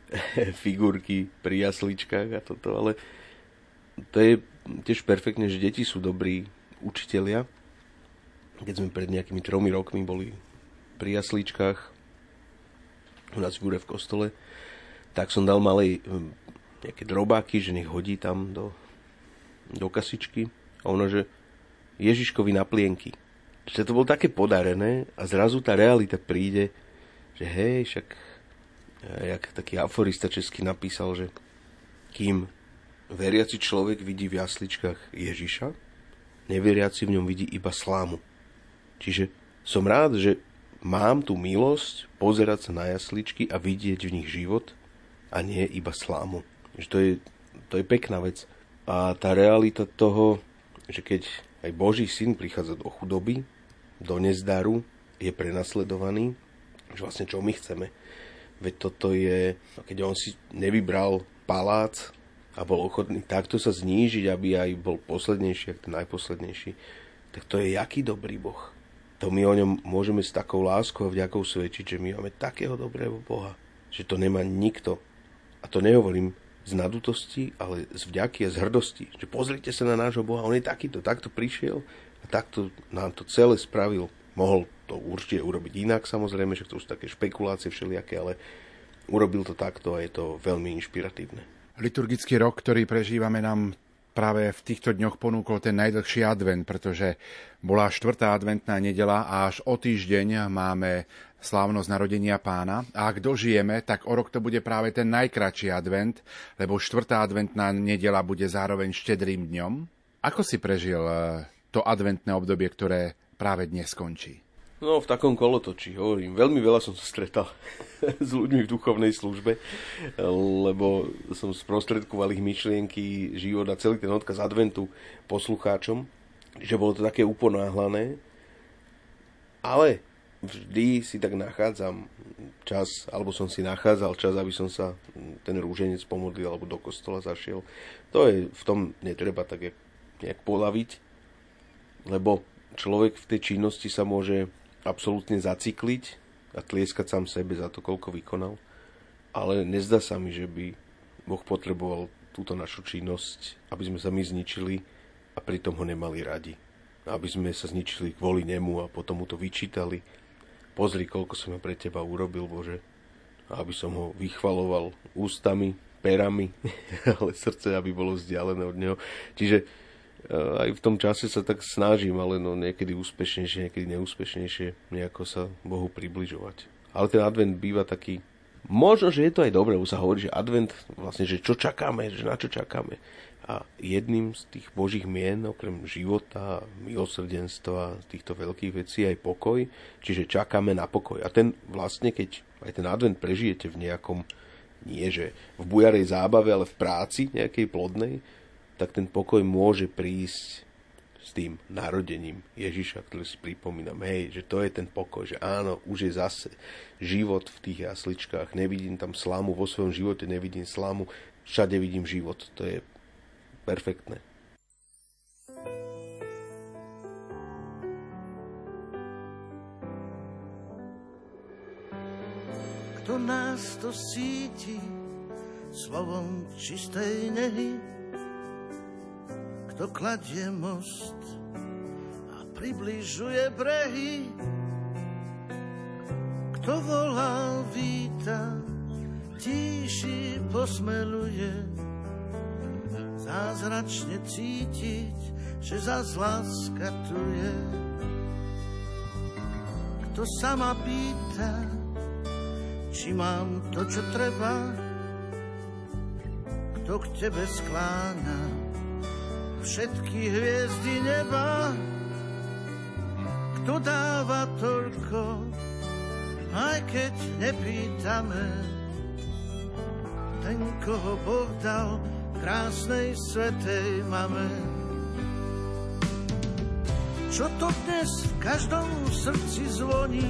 figurky pri jasličkách a toto, ale to je tiež perfektne, že deti sú dobrí učitelia. Keď sme pred nejakými tromi rokmi boli pri jasličkách u nás v v kostole, tak som dal malej hm, nejaké drobáky, že nech hodí tam do, do kasičky. A ono, že Ježiškovi na plienky. Že to bolo také podarené a zrazu tá realita príde, že hej, však jak taký aforista český napísal, že kým veriaci človek vidí v jasličkách Ježiša, neveriaci v ňom vidí iba slámu. Čiže som rád, že mám tú milosť pozerať sa na jasličky a vidieť v nich život a nie iba slámu. Že to je, to je pekná vec. A tá realita toho, že keď aj Boží syn prichádza do chudoby, do nezdaru, je prenasledovaný, že vlastne čo my chceme Veď toto je, keď on si nevybral palác a bol ochotný takto sa znížiť, aby aj bol poslednejší, ako ten najposlednejší, tak to je jaký dobrý Boh. To my o ňom môžeme s takou láskou a vďakou svedčiť, že my máme takého dobrého Boha, že to nemá nikto. A to nehovorím z nadutosti, ale z vďaky a z hrdosti. Že pozrite sa na nášho Boha, on je takýto, takto prišiel a takto nám to celé spravil. Mohol to určite urobiť inak, samozrejme, že to sú také špekulácie všelijaké, ale urobil to takto a je to veľmi inšpiratívne. Liturgický rok, ktorý prežívame, nám práve v týchto dňoch ponúkol ten najdlhší advent, pretože bola štvrtá adventná nedela a až o týždeň máme slávnosť narodenia pána. A ak dožijeme, tak o rok to bude práve ten najkračší advent, lebo štvrtá adventná nedela bude zároveň štedrým dňom. Ako si prežil eh, to adventné obdobie, ktoré práve dnes skončí? No, v takom kolotočí, hovorím. Veľmi veľa som sa stretal s ľuďmi v duchovnej službe, lebo som sprostredkoval ich myšlienky, život a celý ten odkaz adventu poslucháčom. Že bolo to také uponáhlané. Ale vždy si tak nachádzam čas, alebo som si nachádzal čas, aby som sa ten rúženec pomodlil, alebo do kostola zašiel. To je, v tom netreba tak nejak polaviť, lebo človek v tej činnosti sa môže absolútne zacikliť a tlieskať sám sebe za to, koľko vykonal. Ale nezdá sa mi, že by Boh potreboval túto našu činnosť, aby sme sa my zničili a pritom ho nemali radi. Aby sme sa zničili kvôli nemu a potom mu to vyčítali. Pozri, koľko som ja pre teba urobil, Bože. Aby som ho vychvaloval ústami, perami, ale srdce, aby bolo vzdialené od neho. Čiže aj v tom čase sa tak snažím, ale no niekedy úspešnejšie, niekedy neúspešnejšie nejako sa Bohu približovať. Ale ten advent býva taký Možno, že je to aj dobré, už sa hovorí, že advent, vlastne, že čo čakáme, že na čo čakáme. A jedným z tých božích mien, okrem života, milosrdenstva, týchto veľkých vecí, aj pokoj, čiže čakáme na pokoj. A ten vlastne, keď aj ten advent prežijete v nejakom, nie že v bujarej zábave, ale v práci nejakej plodnej, tak ten pokoj môže prísť s tým narodením Ježiša, ktorý si pripomínam, hej, že to je ten pokoj, že áno, už je zase život v tých jasličkách, nevidím tam slamu, vo svojom živote nevidím slamu, všade vidím život, to je perfektné. Kto nás to síti slovom čistej nehy, kto kladie most a približuje brehy, kto volá, víta, tíši posmeluje, zázračne cítiť, že zas láska tu je. Kto sa ma pýta, či mám to, čo treba, kto k tebe skláňa, všetky hviezdy neba. Kto dáva toľko, aj keď nepýtame. Ten, koho Boh dal krásnej svetej mame. Čo to dnes v každom srdci zvoní?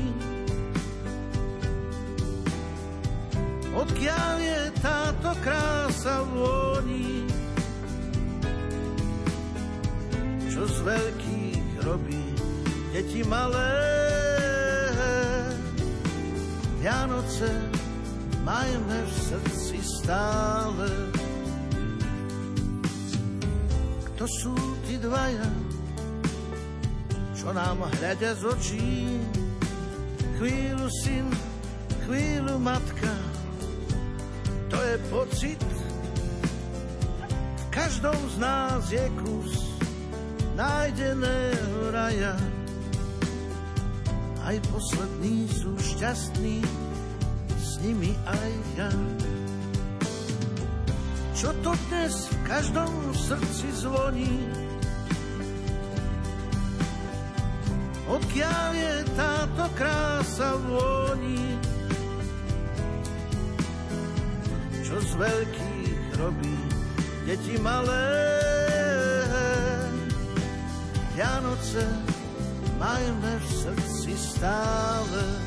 Odkiaľ je táto krása vôni? Čo z veľkých robí deti malé. Vianoce majme v srdci stále. Kto sú tí dvaja, čo nám hľadia z očí? Chvíľu syn, chvíľu matka, to je pocit. V každom z nás je kus nájdeného raja. Aj poslední sú šťastní, s nimi aj ja. Čo to dnes v každom srdci zvoní? Odkiaľ je táto krása vôni? Čo z veľkých robí deti malé? Vianoce majme v srdci stále.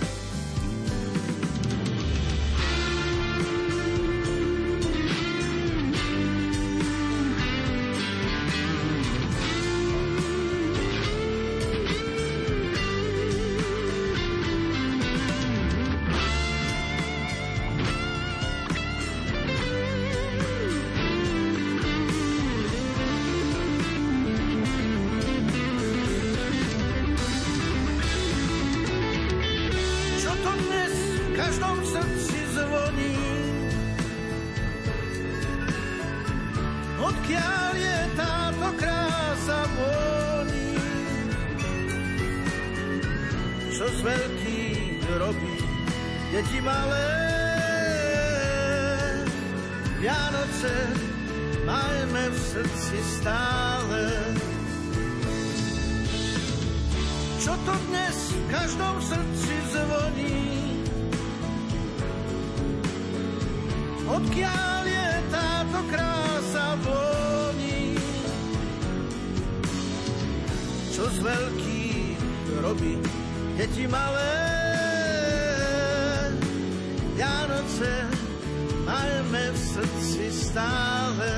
srdci stále.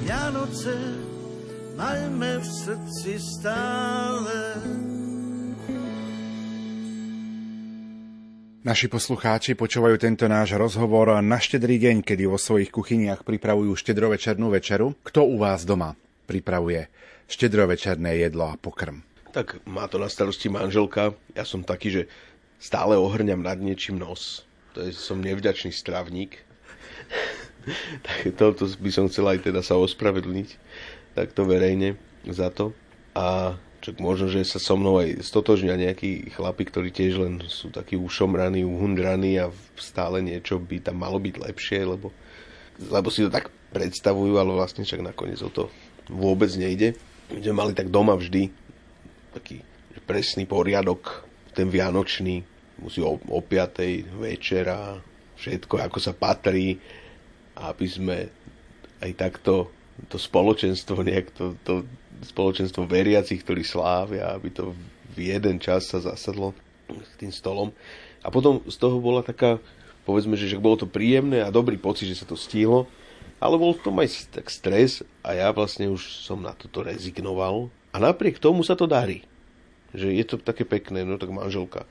Vianoce majme v srdci stále. Naši poslucháči počúvajú tento náš rozhovor na štedrý deň, kedy vo svojich kuchyniach pripravujú štedrovečernú večeru. Kto u vás doma pripravuje štedrovečerné jedlo a pokrm? Tak má to na starosti manželka. Ja som taký, že stále ohrňam nad niečím nos. To je, som nevďačný stravník. tak toto by som chcel aj teda sa ospravedlniť takto verejne za to. A Čak možno, že sa so mnou aj stotožňa nejakí chlapi, ktorí tiež len sú takí ušomraní, uhundraní a stále niečo by tam malo byť lepšie, lebo, lebo si to tak predstavujú, ale vlastne však nakoniec o to vôbec nejde. My sme mali tak doma vždy taký presný poriadok, ten vianočný, musí o, o 5. večera, všetko ako sa patrí, aby sme aj takto to spoločenstvo nejak to, to spoločenstvo veriacich, ktorí slávia, aby to v jeden čas sa zasadlo s tým stolom. A potom z toho bola taká, povedzme, že bolo to príjemné a dobrý pocit, že sa to stihlo, ale bol v tom aj tak stres a ja vlastne už som na toto rezignoval. A napriek tomu sa to darí. Že je to také pekné, no tak manželka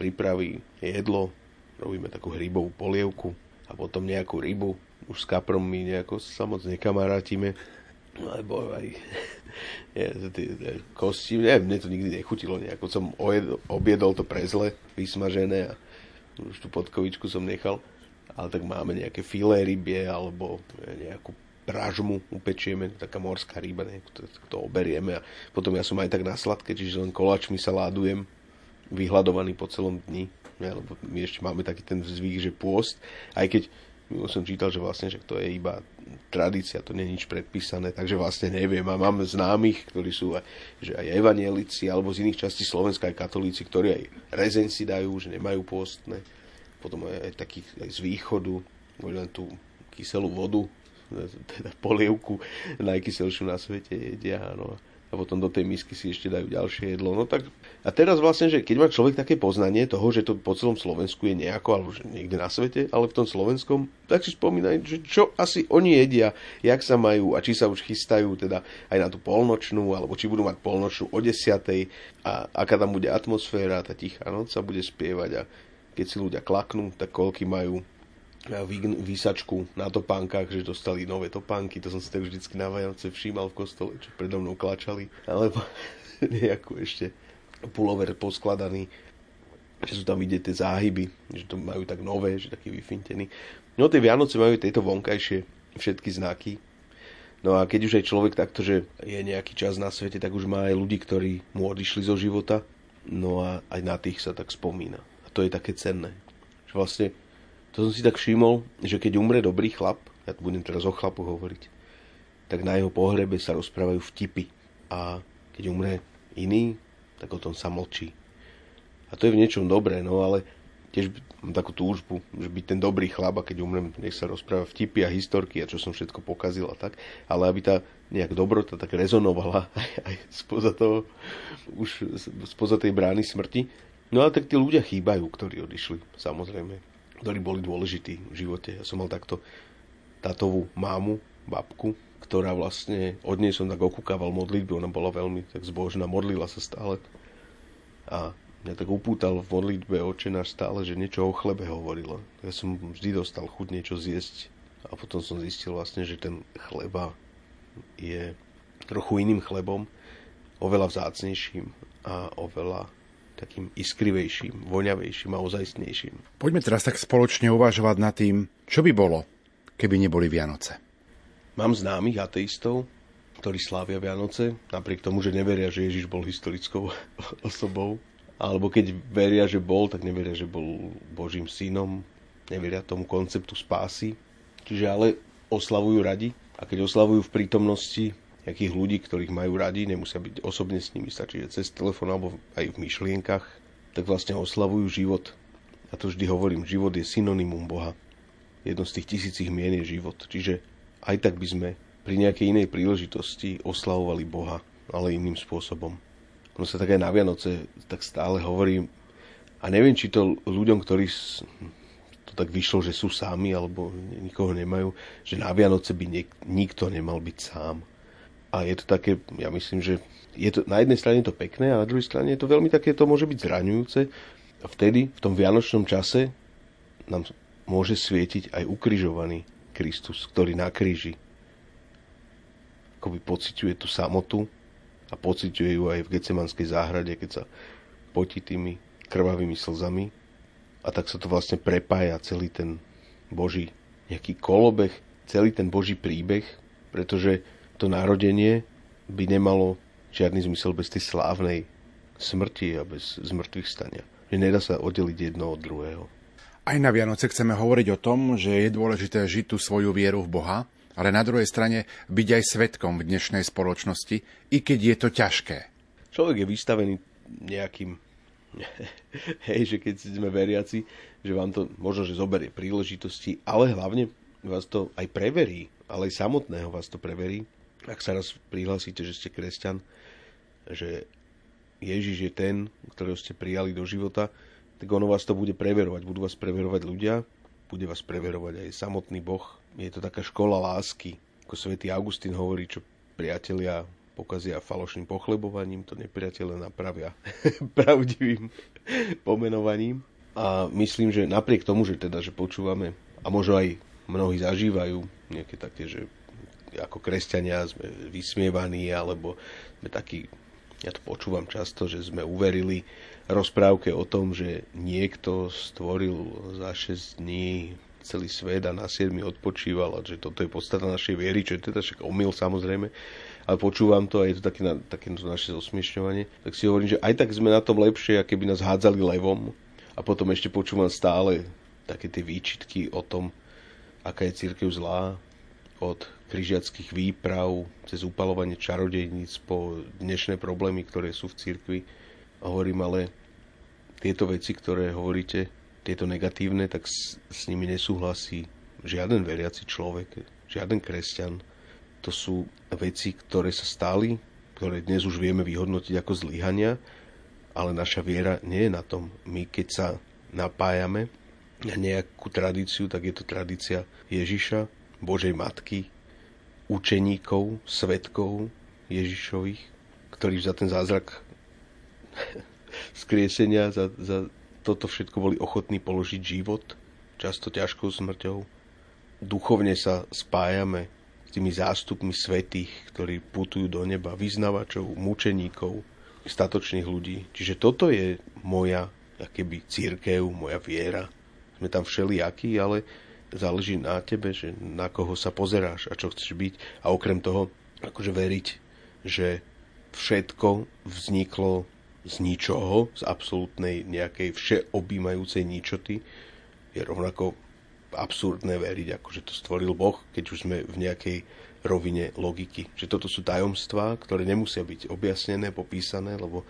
pripraví jedlo, robíme takú hrybovú polievku a potom nejakú rybu. Už s kaprom my nejako sa moc nekamarátime lebo aj kosti, neviem, mne to nikdy nechutilo nejako. Som objedol to prezle, vysmažené a už tú podkovičku som nechal. Ale tak máme nejaké filé rybie alebo nejakú pražmu upečieme, taká morská ryba, nejakú, to, to oberieme a potom ja som aj tak na sladké, čiže len koláčmi sa ládujem, vyhľadovaný po celom dni, ja, lebo my ešte máme taký ten zvyk, že pôst, aj keď som čítal, že vlastne že to je iba tradícia, to nie je nič predpísané, takže vlastne neviem. A mám známych, ktorí sú aj, že aj evanielici, alebo z iných častí Slovenska aj katolíci, ktorí aj rezeň si dajú, že nemajú postné. Potom aj, aj takých aj z východu, len tú kyselú vodu, teda polievku najkyselšiu na svete jedia. No a potom do tej misky si ešte dajú ďalšie jedlo. No tak a teraz vlastne, že keď má človek také poznanie toho, že to po celom Slovensku je nejako, alebo že niekde na svete, ale v tom slovenskom, tak si spomínaj, že čo asi oni jedia, jak sa majú a či sa už chystajú teda aj na tú polnočnú, alebo či budú mať polnočnú o desiatej a aká tam bude atmosféra, tá tichá noc sa bude spievať a keď si ľudia klaknú, tak koľky majú výsačku na topánkach, že dostali nové topánky, to som si tak vždycky na Vianoce všímal v kostole, čo predo mnou klačali, alebo nejakú ešte pulover poskladaný, že sú tam vidieť tie záhyby, že to majú tak nové, že taký vyfintený. No tie Vianoce majú tieto vonkajšie všetky znaky. No a keď už aj človek takto, že je nejaký čas na svete, tak už má aj ľudí, ktorí mu odišli zo života. No a aj na tých sa tak spomína. A to je také cenné. Že vlastne to som si tak všimol, že keď umre dobrý chlap, ja budem teraz o chlapu hovoriť, tak na jeho pohrebe sa rozprávajú vtipy. A keď umre iný, tak o tom sa mlčí. A to je v niečom dobré, no ale tiež mám takú túžbu, že byť ten dobrý chlap a keď umrem, nech sa rozpráva vtipy a historky a čo som všetko pokazil a tak, ale aby tá nejak dobrota tak rezonovala aj, aj spoza toho, už spoza tej brány smrti. No a tak tí ľudia chýbajú, ktorí odišli, samozrejme ktorí boli dôležití v živote. Ja som mal takto tatovú mámu, babku, ktorá vlastne, od nej som tak okúkával modlitby, ona bola veľmi tak zbožná, modlila sa stále. A mňa tak upútal v modlitbe očenáš stále, že niečo o chlebe hovorila. Ja som vždy dostal chuť niečo zjesť a potom som zistil vlastne, že ten chleba je trochu iným chlebom, oveľa vzácnejším a oveľa takým iskrivejším, voňavejším a ozajstnejším. Poďme teraz tak spoločne uvažovať nad tým, čo by bolo, keby neboli Vianoce. Mám známych ateistov, ktorí slávia Vianoce, napriek tomu, že neveria, že Ježiš bol historickou osobou. Alebo keď veria, že bol, tak neveria, že bol Božím synom, neveria tomu konceptu spásy. Čiže ale oslavujú radi a keď oslavujú v prítomnosti nejakých ľudí, ktorých majú radi, nemusia byť osobne s nimi, stačí, že cez telefón alebo aj v myšlienkach, tak vlastne oslavujú život. A to vždy hovorím, život je synonymum Boha. Jedno z tých tisícich mien je život. Čiže aj tak by sme pri nejakej inej príležitosti oslavovali Boha, ale iným spôsobom. Ono sa tak aj na Vianoce tak stále hovorí, a neviem, či to ľuďom, ktorí to tak vyšlo, že sú sami alebo nikoho nemajú, že na Vianoce by niek- nikto nemal byť sám. A je to také, ja myslím, že je to, na jednej strane je to pekné a na druhej strane je to veľmi také, to môže byť zraňujúce, A vtedy, v tom vianočnom čase, nám môže svietiť aj ukrižovaný Kristus, ktorý na kríži akoby pociťuje tú samotu a pociťuje ju aj v Gecemanskej záhrade, keď sa potí tými krvavými slzami. A tak sa to vlastne prepája celý ten Boží nejaký kolobeh, celý ten Boží príbeh, pretože to narodenie by nemalo žiadny zmysel bez tej slávnej smrti a bez zmrtvých stania. Že nedá sa oddeliť jedno od druhého. Aj na Vianoce chceme hovoriť o tom, že je dôležité žiť tú svoju vieru v Boha, ale na druhej strane byť aj svetkom v dnešnej spoločnosti, i keď je to ťažké. Človek je vystavený nejakým hej, že keď sme veriaci, že vám to možno, že zoberie príležitosti, ale hlavne vás to aj preverí, ale aj samotného vás to preverí. Ak sa raz prihlásite, že ste kresťan, že Ježiš je ten, ktorého ste prijali do života, tak ono vás to bude preverovať. Budú vás preverovať ľudia, bude vás preverovať aj samotný Boh. Je to taká škola lásky, ako svätý Augustín hovorí, čo priatelia pokazia falošným pochlebovaním, to nepriateľe napravia pravdivým pomenovaním. A myslím, že napriek tomu, že teda, že počúvame, a možno aj mnohí zažívajú nejaké také, že ako kresťania sme vysmievaní, alebo sme takí, ja to počúvam často, že sme uverili rozprávke o tom, že niekto stvoril za 6 dní celý svet a na 7 odpočíval a že toto je podstata našej viery, čo je teda však omyl samozrejme ale počúvam to a je to také, na, také naše zosmiešňovanie, tak si hovorím, že aj tak sme na tom lepšie, aké by nás hádzali levom a potom ešte počúvam stále také tie výčitky o tom, aká je církev zlá, od križiackých výprav cez upalovanie čarodejníc po dnešné problémy, ktoré sú v cirkvi. A hovorím, ale tieto veci, ktoré hovoríte, tieto negatívne, tak s, s nimi nesúhlasí žiaden veriaci človek, žiaden kresťan to sú veci, ktoré sa stali, ktoré dnes už vieme vyhodnotiť ako zlyhania, ale naša viera nie je na tom. My keď sa napájame na nejakú tradíciu, tak je to tradícia Ježiša, Božej Matky, učeníkov, svetkov Ježišových, ktorí za ten zázrak skriesenia, za, za toto všetko boli ochotní položiť život, často ťažkou smrťou. Duchovne sa spájame tými zástupmi svetých, ktorí putujú do neba, vyznavačov, mučeníkov, statočných ľudí. Čiže toto je moja akéby církev, moja viera. Sme tam všelijakí, ale záleží na tebe, že na koho sa pozeráš a čo chceš byť. A okrem toho, akože veriť, že všetko vzniklo z ničoho, z absolútnej nejakej všeobjímajúcej ničoty, je rovnako absurdné veriť, ako že to stvoril Boh, keď už sme v nejakej rovine logiky. Že toto sú tajomstvá, ktoré nemusia byť objasnené, popísané, lebo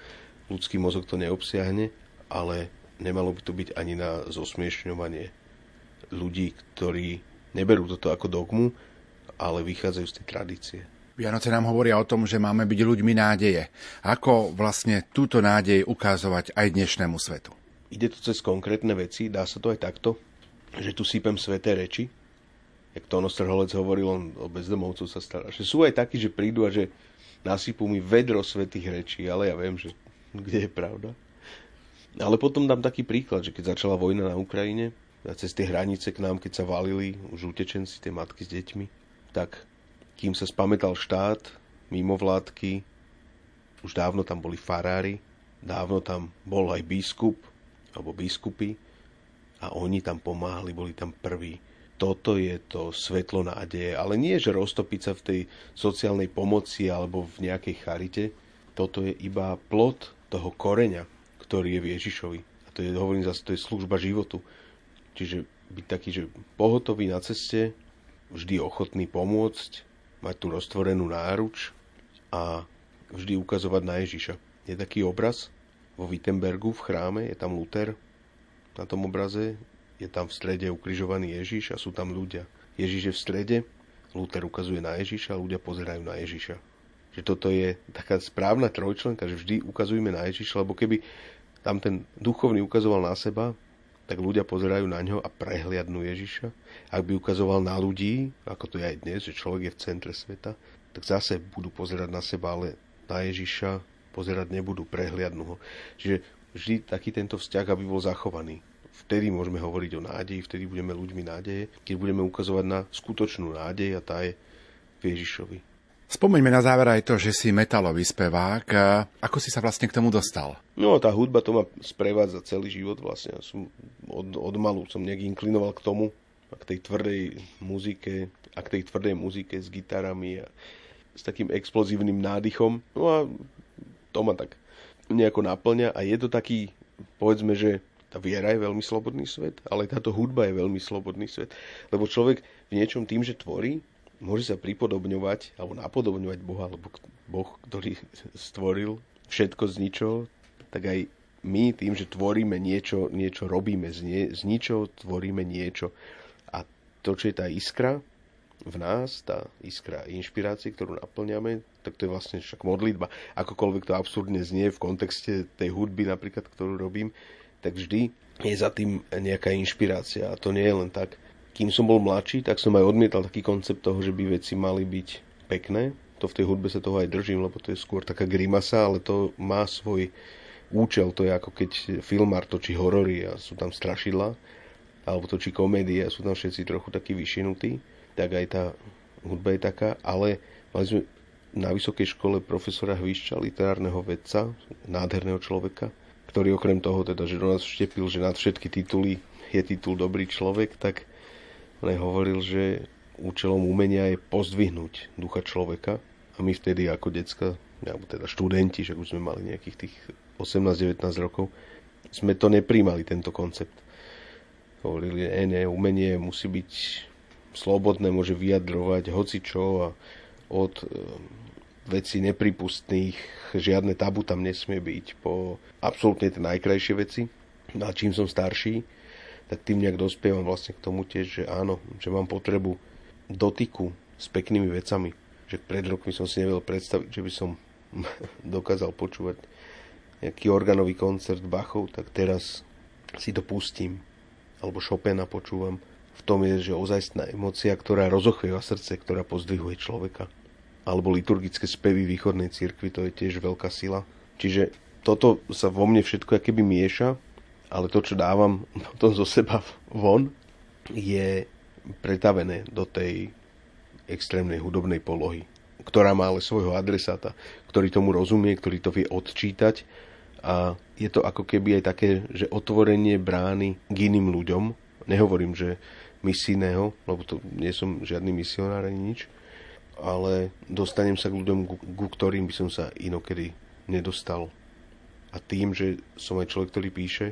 ľudský mozog to neobsiahne, ale nemalo by to byť ani na zosmiešňovanie ľudí, ktorí neberú toto ako dogmu, ale vychádzajú z tej tradície. Vianoce nám hovoria o tom, že máme byť ľuďmi nádeje. Ako vlastne túto nádej ukázovať aj dnešnému svetu? Ide to cez konkrétne veci, dá sa to aj takto že tu sypem sveté reči, jak to Strholec hovoril, on o bezdomovcov sa stará. Že sú aj takí, že prídu a že nasypú mi vedro svetých rečí, ale ja viem, že kde je pravda. Ale potom dám taký príklad, že keď začala vojna na Ukrajine, a cez tie hranice k nám, keď sa valili už utečenci, tie matky s deťmi, tak kým sa spametal štát, mimo vládky, už dávno tam boli farári, dávno tam bol aj biskup, alebo biskupy, a oni tam pomáhali, boli tam prví. Toto je to svetlo nádeje, ale nie, že roztopiť sa v tej sociálnej pomoci alebo v nejakej charite. Toto je iba plod toho koreňa, ktorý je v Ježišovi. A to je, hovorím zase, to je služba životu. Čiže byť taký, že pohotový na ceste, vždy ochotný pomôcť, mať tú roztvorenú náruč a vždy ukazovať na Ježiša. Je taký obraz vo Wittenbergu v chráme, je tam Luther, na tom obraze. Je tam v strede ukrižovaný Ježiš a sú tam ľudia. Ježiš je v strede, Luther ukazuje na Ježiša a ľudia pozerajú na Ježiša. Že toto je taká správna trojčlenka, že vždy ukazujeme na Ježiša, lebo keby tam ten duchovný ukazoval na seba, tak ľudia pozerajú na ňo a prehliadnú Ježiša. Ak by ukazoval na ľudí, ako to je aj dnes, že človek je v centre sveta, tak zase budú pozerať na seba, ale na Ježiša pozerať nebudú, prehliadnú ho. Čiže vždy taký tento vzťah, aby bol zachovaný. Vtedy môžeme hovoriť o nádeji, vtedy budeme ľuďmi nádeje, keď budeme ukazovať na skutočnú nádej a tá je v Ježišovi. Spomeňme na záver aj to, že si metalový spevák. Ako si sa vlastne k tomu dostal? No tá hudba to ma sprevádza celý život vlastne. Som od, od malú som nejak inklinoval k tomu, a k tej tvrdej muzike, a k tej tvrdej muzike s gitarami a s takým explozívnym nádychom. No a to ma tak nejako naplňa a je to taký, povedzme, že tá viera je veľmi slobodný svet, ale táto hudba je veľmi slobodný svet. Lebo človek v niečom tým, že tvorí, môže sa pripodobňovať alebo napodobňovať Boha, alebo Boh, ktorý stvoril všetko z ničoho, tak aj my tým, že tvoríme niečo, niečo robíme z, nie, z ničoho, tvoríme niečo. A to, čo je tá iskra v nás, tá iskra inšpirácie, ktorú naplňame, tak to je vlastne však modlitba. Akokoľvek to absurdne znie v kontexte tej hudby napríklad, ktorú robím, tak vždy je za tým nejaká inšpirácia. A to nie je len tak, kým som bol mladší, tak som aj odmietal taký koncept toho, že by veci mali byť pekné. To v tej hudbe sa toho aj držím, lebo to je skôr taká grimasa, ale to má svoj účel. To je ako keď filmár točí horory a sú tam strašidla, alebo točí komédie a sú tam všetci trochu takí vyšinutí, tak aj tá hudba je taká, ale mali sme na vysokej škole profesora Hvišča, literárneho vedca, nádherného človeka, ktorý okrem toho, teda, že do nás vštepil, že nad všetky tituly je titul Dobrý človek, tak on hovoril, že účelom umenia je pozdvihnúť ducha človeka a my vtedy ako decka, alebo teda študenti, že už sme mali nejakých tých 18-19 rokov, sme to nepríjmali, tento koncept. Hovorili, že ne, umenie musí byť slobodné, môže vyjadrovať hocičo a od e, vecí nepripustných, žiadne tabu tam nesmie byť po absolútne tie najkrajšie veci. No a čím som starší, tak tým nejak dospievam vlastne k tomu tiež, že áno, že mám potrebu dotyku s peknými vecami. Že pred rokmi som si nevedel predstaviť, že by som dokázal počúvať nejaký organový koncert Bachov, tak teraz si to pustím. Alebo Chopina počúvam. V tom je, že ozajstná emocia, ktorá rozochvieva srdce, ktorá pozdvihuje človeka. Alebo liturgické spevy východnej cirkvi, to je tiež veľká sila. Čiže toto sa vo mne všetko keby mieša ale to, čo dávam potom zo seba von, je pretavené do tej extrémnej hudobnej polohy, ktorá má ale svojho adresáta, ktorý tomu rozumie, ktorý to vie odčítať a je to ako keby aj také, že otvorenie brány k iným ľuďom, nehovorím, že misijného, lebo to nie som žiadny misionár ani nič, ale dostanem sa k ľuďom, ku, ktorým by som sa inokedy nedostal. A tým, že som aj človek, ktorý píše,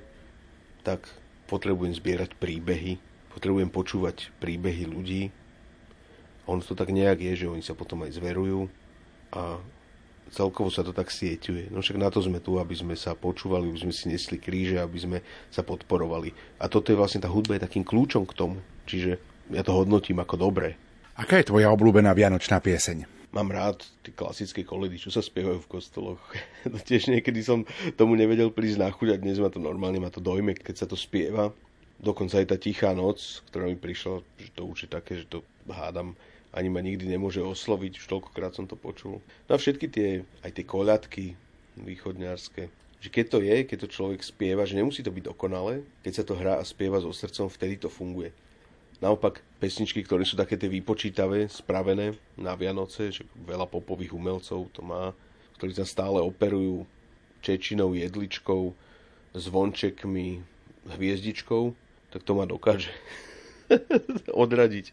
tak potrebujem zbierať príbehy, potrebujem počúvať príbehy ľudí. On to tak nejak je, že oni sa potom aj zverujú a celkovo sa to tak sieťuje. No však na to sme tu, aby sme sa počúvali, aby sme si nesli kríže, aby sme sa podporovali. A toto je vlastne, tá hudba je takým kľúčom k tomu. Čiže ja to hodnotím ako dobré. Aká je tvoja obľúbená vianočná pieseň? Mám rád tie klasické koledy, čo sa spievajú v kostoloch. Tiež niekedy som tomu nevedel prísť na chuť a dnes ma to normálne, ma to dojme, keď sa to spieva. Dokonca aj tá tichá noc, ktorá mi prišla, že to už je také, že to hádam, ani ma nikdy nemôže osloviť, už toľkokrát som to počul. No a všetky tie, aj tie koľadky východňarské, že keď to je, keď to človek spieva, že nemusí to byť dokonalé, keď sa to hrá a spieva so srdcom, vtedy to funguje. Naopak pesničky, ktoré sú také tie vypočítavé, spravené na Vianoce, že veľa popových umelcov to má, ktorí sa stále operujú čečinou, jedličkou, zvončekmi, hviezdičkou, tak to ma dokáže odradiť.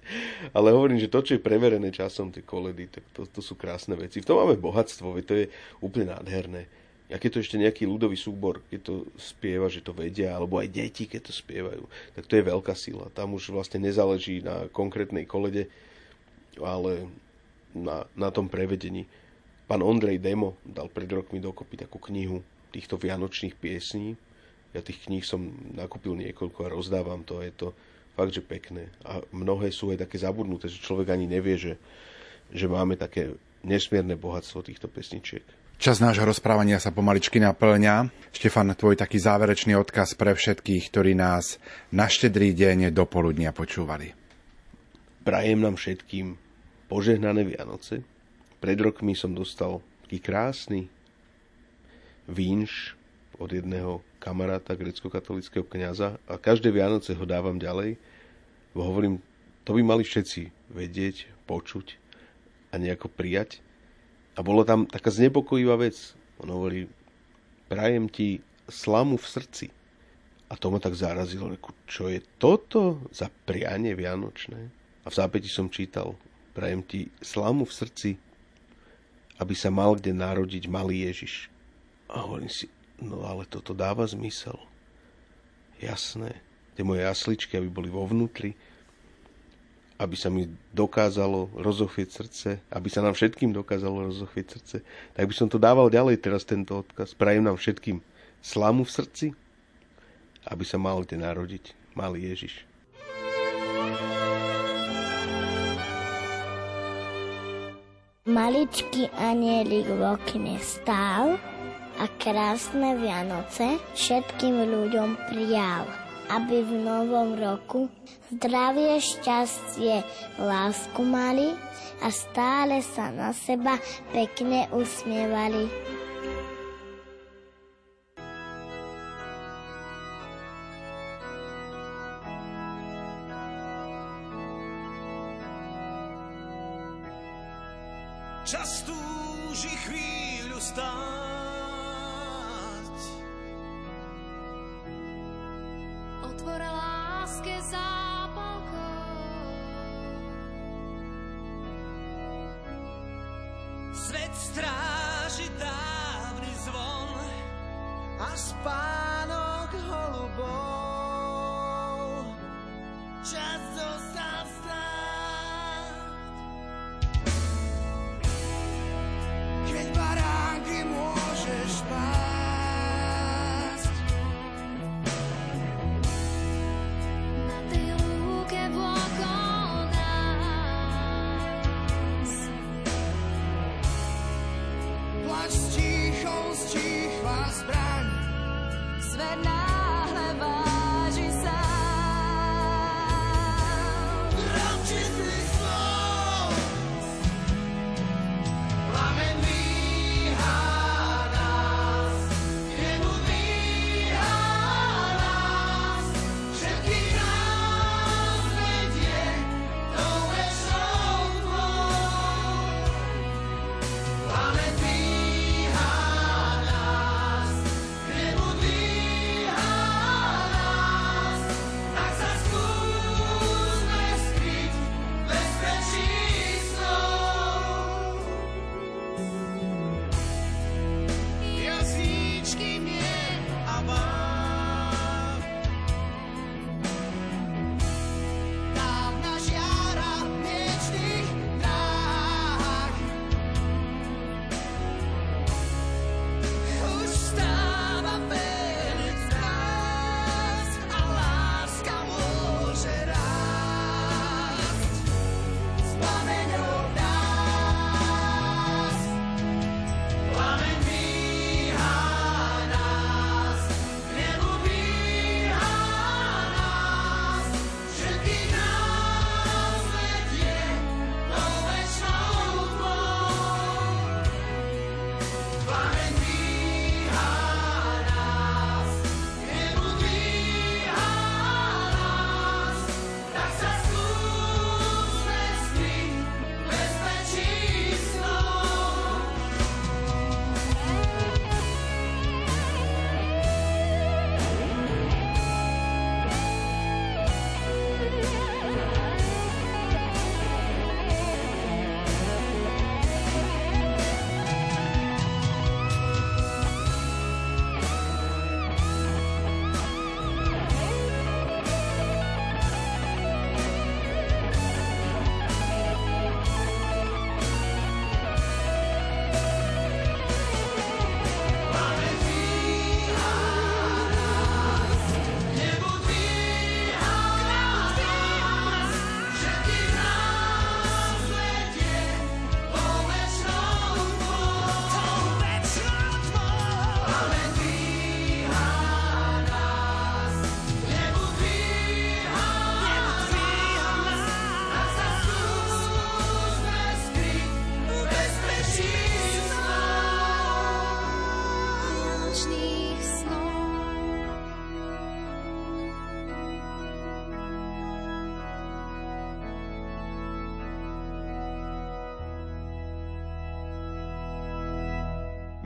Ale hovorím, že to, čo je preverené časom, tie koledy, tak to, to sú krásne veci. V tom máme bohatstvo, to je úplne nádherné a keď to ešte nejaký ľudový súbor, keď to spieva, že to vedia, alebo aj deti, keď to spievajú, tak to je veľká sila. Tam už vlastne nezáleží na konkrétnej kolede, ale na, na tom prevedení. Pán Ondrej Demo dal pred rokmi dokopy takú knihu týchto vianočných piesní. Ja tých kníh som nakúpil niekoľko a rozdávam to. Je to fakt, že pekné. A mnohé sú aj také zabudnuté, že človek ani nevie, že, že máme také nesmierne bohatstvo týchto pesničiek. Čas nášho rozprávania sa pomaličky naplňa. Štefan, tvoj taký záverečný odkaz pre všetkých, ktorí nás na štedrý deň do poludnia počúvali. Prajem nám všetkým požehnané Vianoce. Pred rokmi som dostal taký krásny vínš od jedného kamaráta, grecko-katolického kniaza a každé Vianoce ho dávam ďalej. Hovorím, to by mali všetci vedieť, počuť a nejako prijať. A bolo tam taká znepokojivá vec. On hovorí, prajem ti slamu v srdci. A to ma tak zarazilo, reku, čo je toto za prianie vianočné? A v zápäti som čítal, prajem ti slamu v srdci, aby sa mal kde narodiť malý Ježiš. A hovorím si, no ale toto dáva zmysel. Jasné, tie moje jasličky, aby boli vo vnútri, aby sa mi dokázalo rozochvieť srdce, aby sa nám všetkým dokázalo rozochvieť srdce, tak by som to dával ďalej teraz tento odkaz. Prajem nám všetkým slamu v srdci, aby sa mal kde narodiť malý Ježiš. Maličký anielik v okne stál a krásne Vianoce všetkým ľuďom prijal aby v novom roku zdravie, šťastie, lásku mali a stále sa na seba pekne usmievali. Stráži dávny zvon a spánok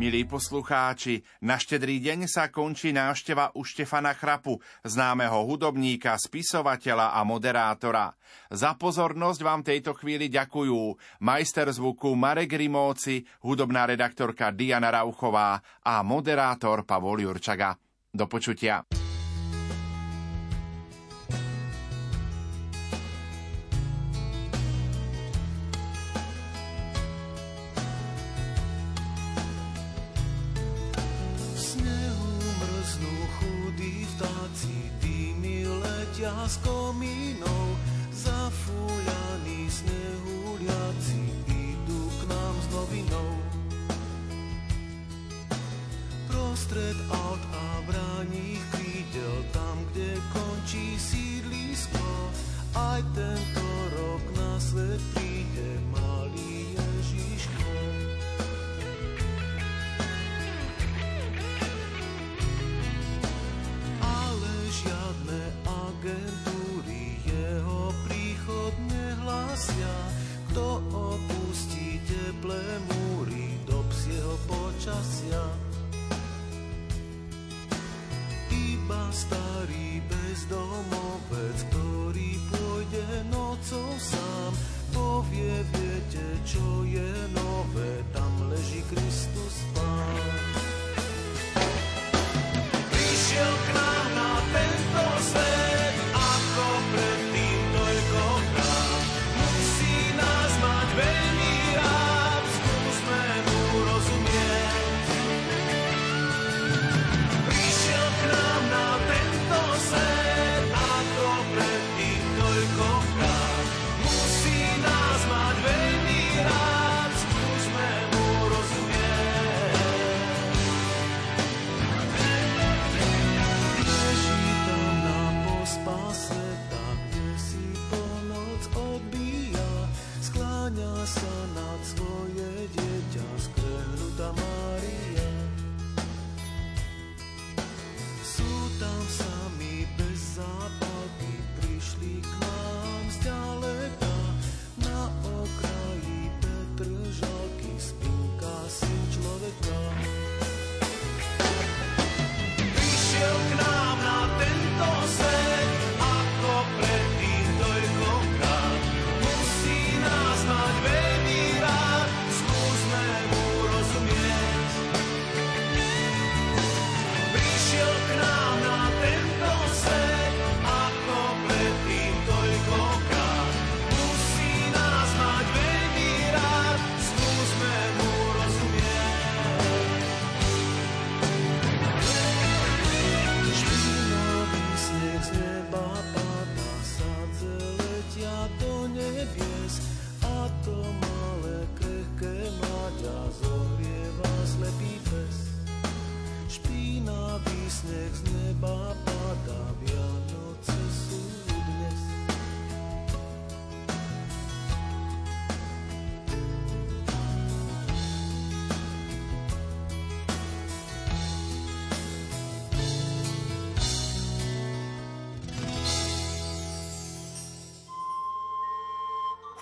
Milí poslucháči, na štedrý deň sa končí návšteva u Štefana Chrapu, známeho hudobníka, spisovateľa a moderátora. Za pozornosť vám tejto chvíli ďakujú majster zvuku Marek Rimóci, hudobná redaktorka Diana Rauchová a moderátor Pavol Jurčaga. Do počutia. Z komínov, zafúľaní snehuliaci idú k nám s novinou. Prostred aut a krídel, tam, kde končí sídlisko, aj tento rok na svet príde Kto opustí teplé múry do psieho počasia? Iba starý bezdomovec, ktorý pôjde nocou sám, povie, viete, čo je nové, tam leží Kristus Pán.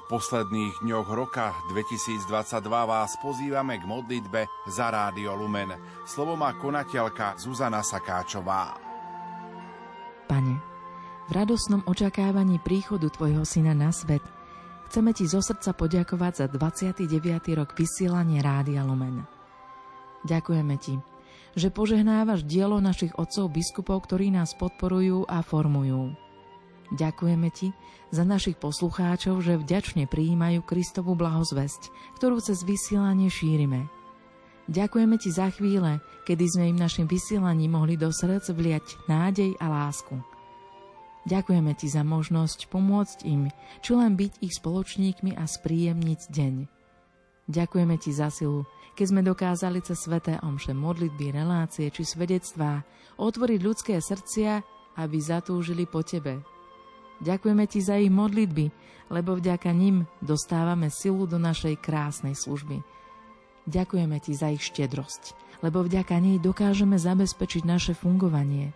Posledných dňoch roka 2022 vás pozývame k modlitbe za Rádio Lumen. Slovo má konateľka Zuzana Sakáčová. Pane, v radosnom očakávaní príchodu Tvojho Syna na svet chceme Ti zo srdca poďakovať za 29. rok vysielania Rádia Lumen. Ďakujeme Ti, že požehnávaš dielo našich otcov biskupov, ktorí nás podporujú a formujú. Ďakujeme Ti za našich poslucháčov, že vďačne prijímajú Kristovu blahozvesť, ktorú cez vysielanie šírime. Ďakujeme Ti za chvíle, kedy sme im našim vysielaním mohli do srdc vliať nádej a lásku. Ďakujeme Ti za možnosť pomôcť im, či len byť ich spoločníkmi a spríjemniť deň. Ďakujeme Ti za silu, keď sme dokázali cez sveté omše modlitby, relácie či svedectvá otvoriť ľudské srdcia, aby zatúžili po Tebe. Ďakujeme Ti za ich modlitby, lebo vďaka nim dostávame silu do našej krásnej služby. Ďakujeme Ti za ich štedrosť, lebo vďaka nej dokážeme zabezpečiť naše fungovanie.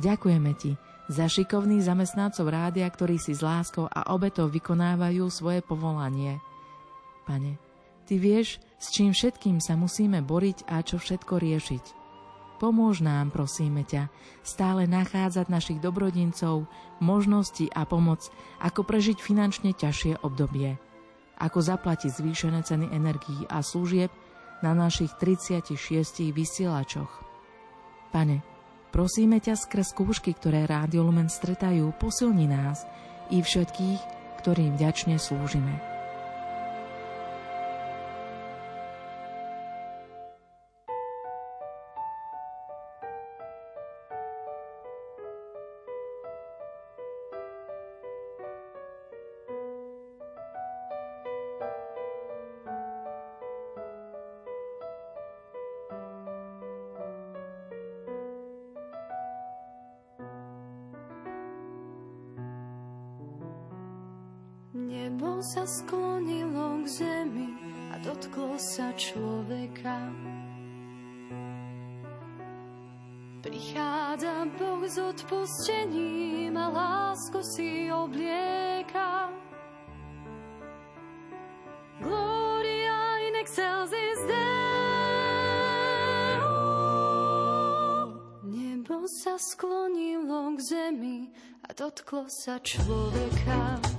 Ďakujeme Ti za šikovných zamestnancov rádia, ktorí si s láskou a obetou vykonávajú svoje povolanie. Pane, Ty vieš, s čím všetkým sa musíme boriť a čo všetko riešiť. Pomôž nám, prosíme ťa, stále nachádzať našich dobrodincov, možnosti a pomoc, ako prežiť finančne ťažšie obdobie. Ako zaplatiť zvýšené ceny energií a služieb na našich 36 vysielačoch. Pane, prosíme ťa skrz skúšky, ktoré Rádio Lumen stretajú, posilni nás i všetkých, ktorým vďačne slúžime. Dotklo sa človeka.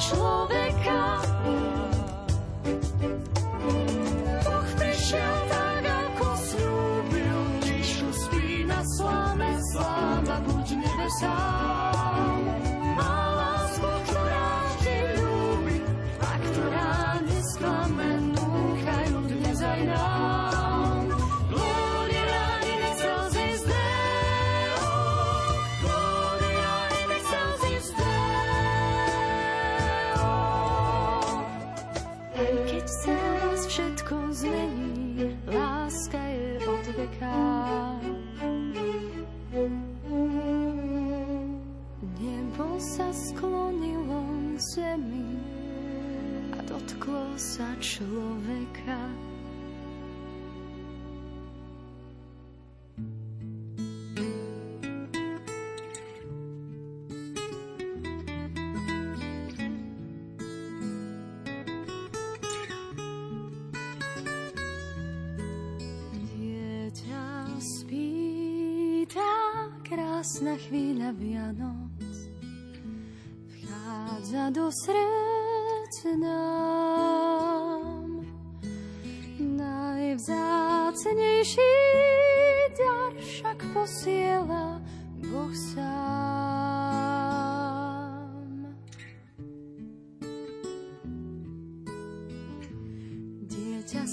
control. Do srdc. Najvzácnejší dar však posiela Boh sám. Dieťa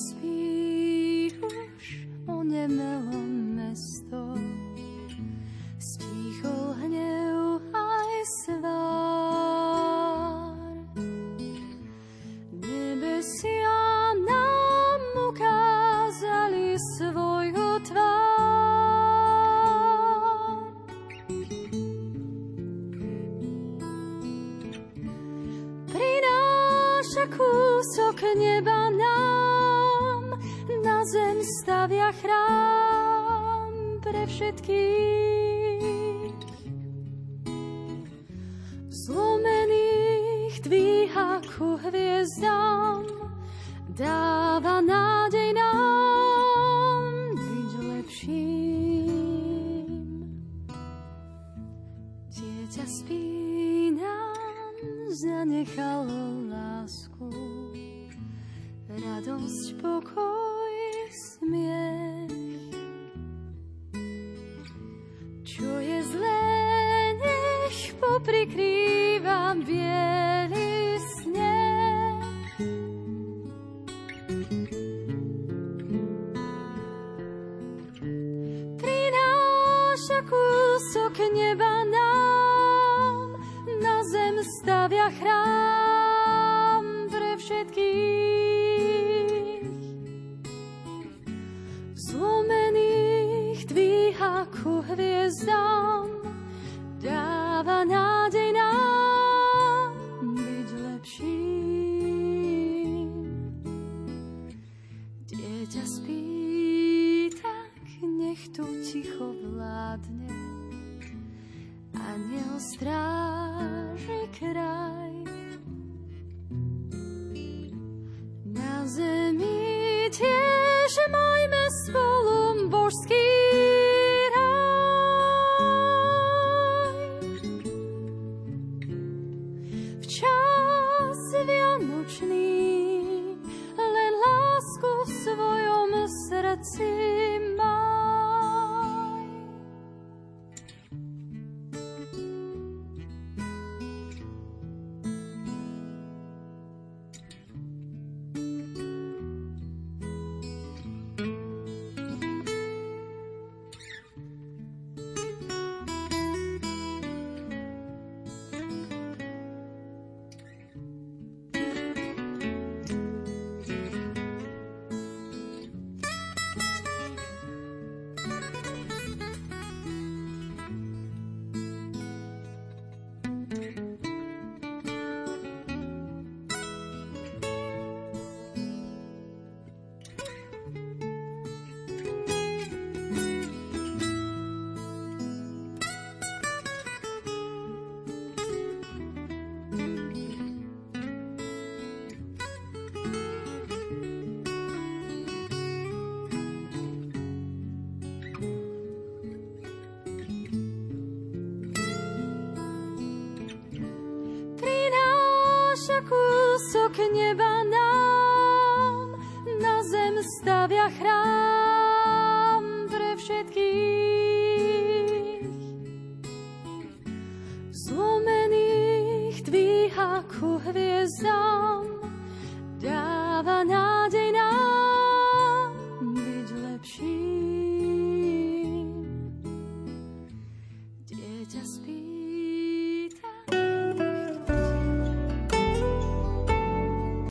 kúsok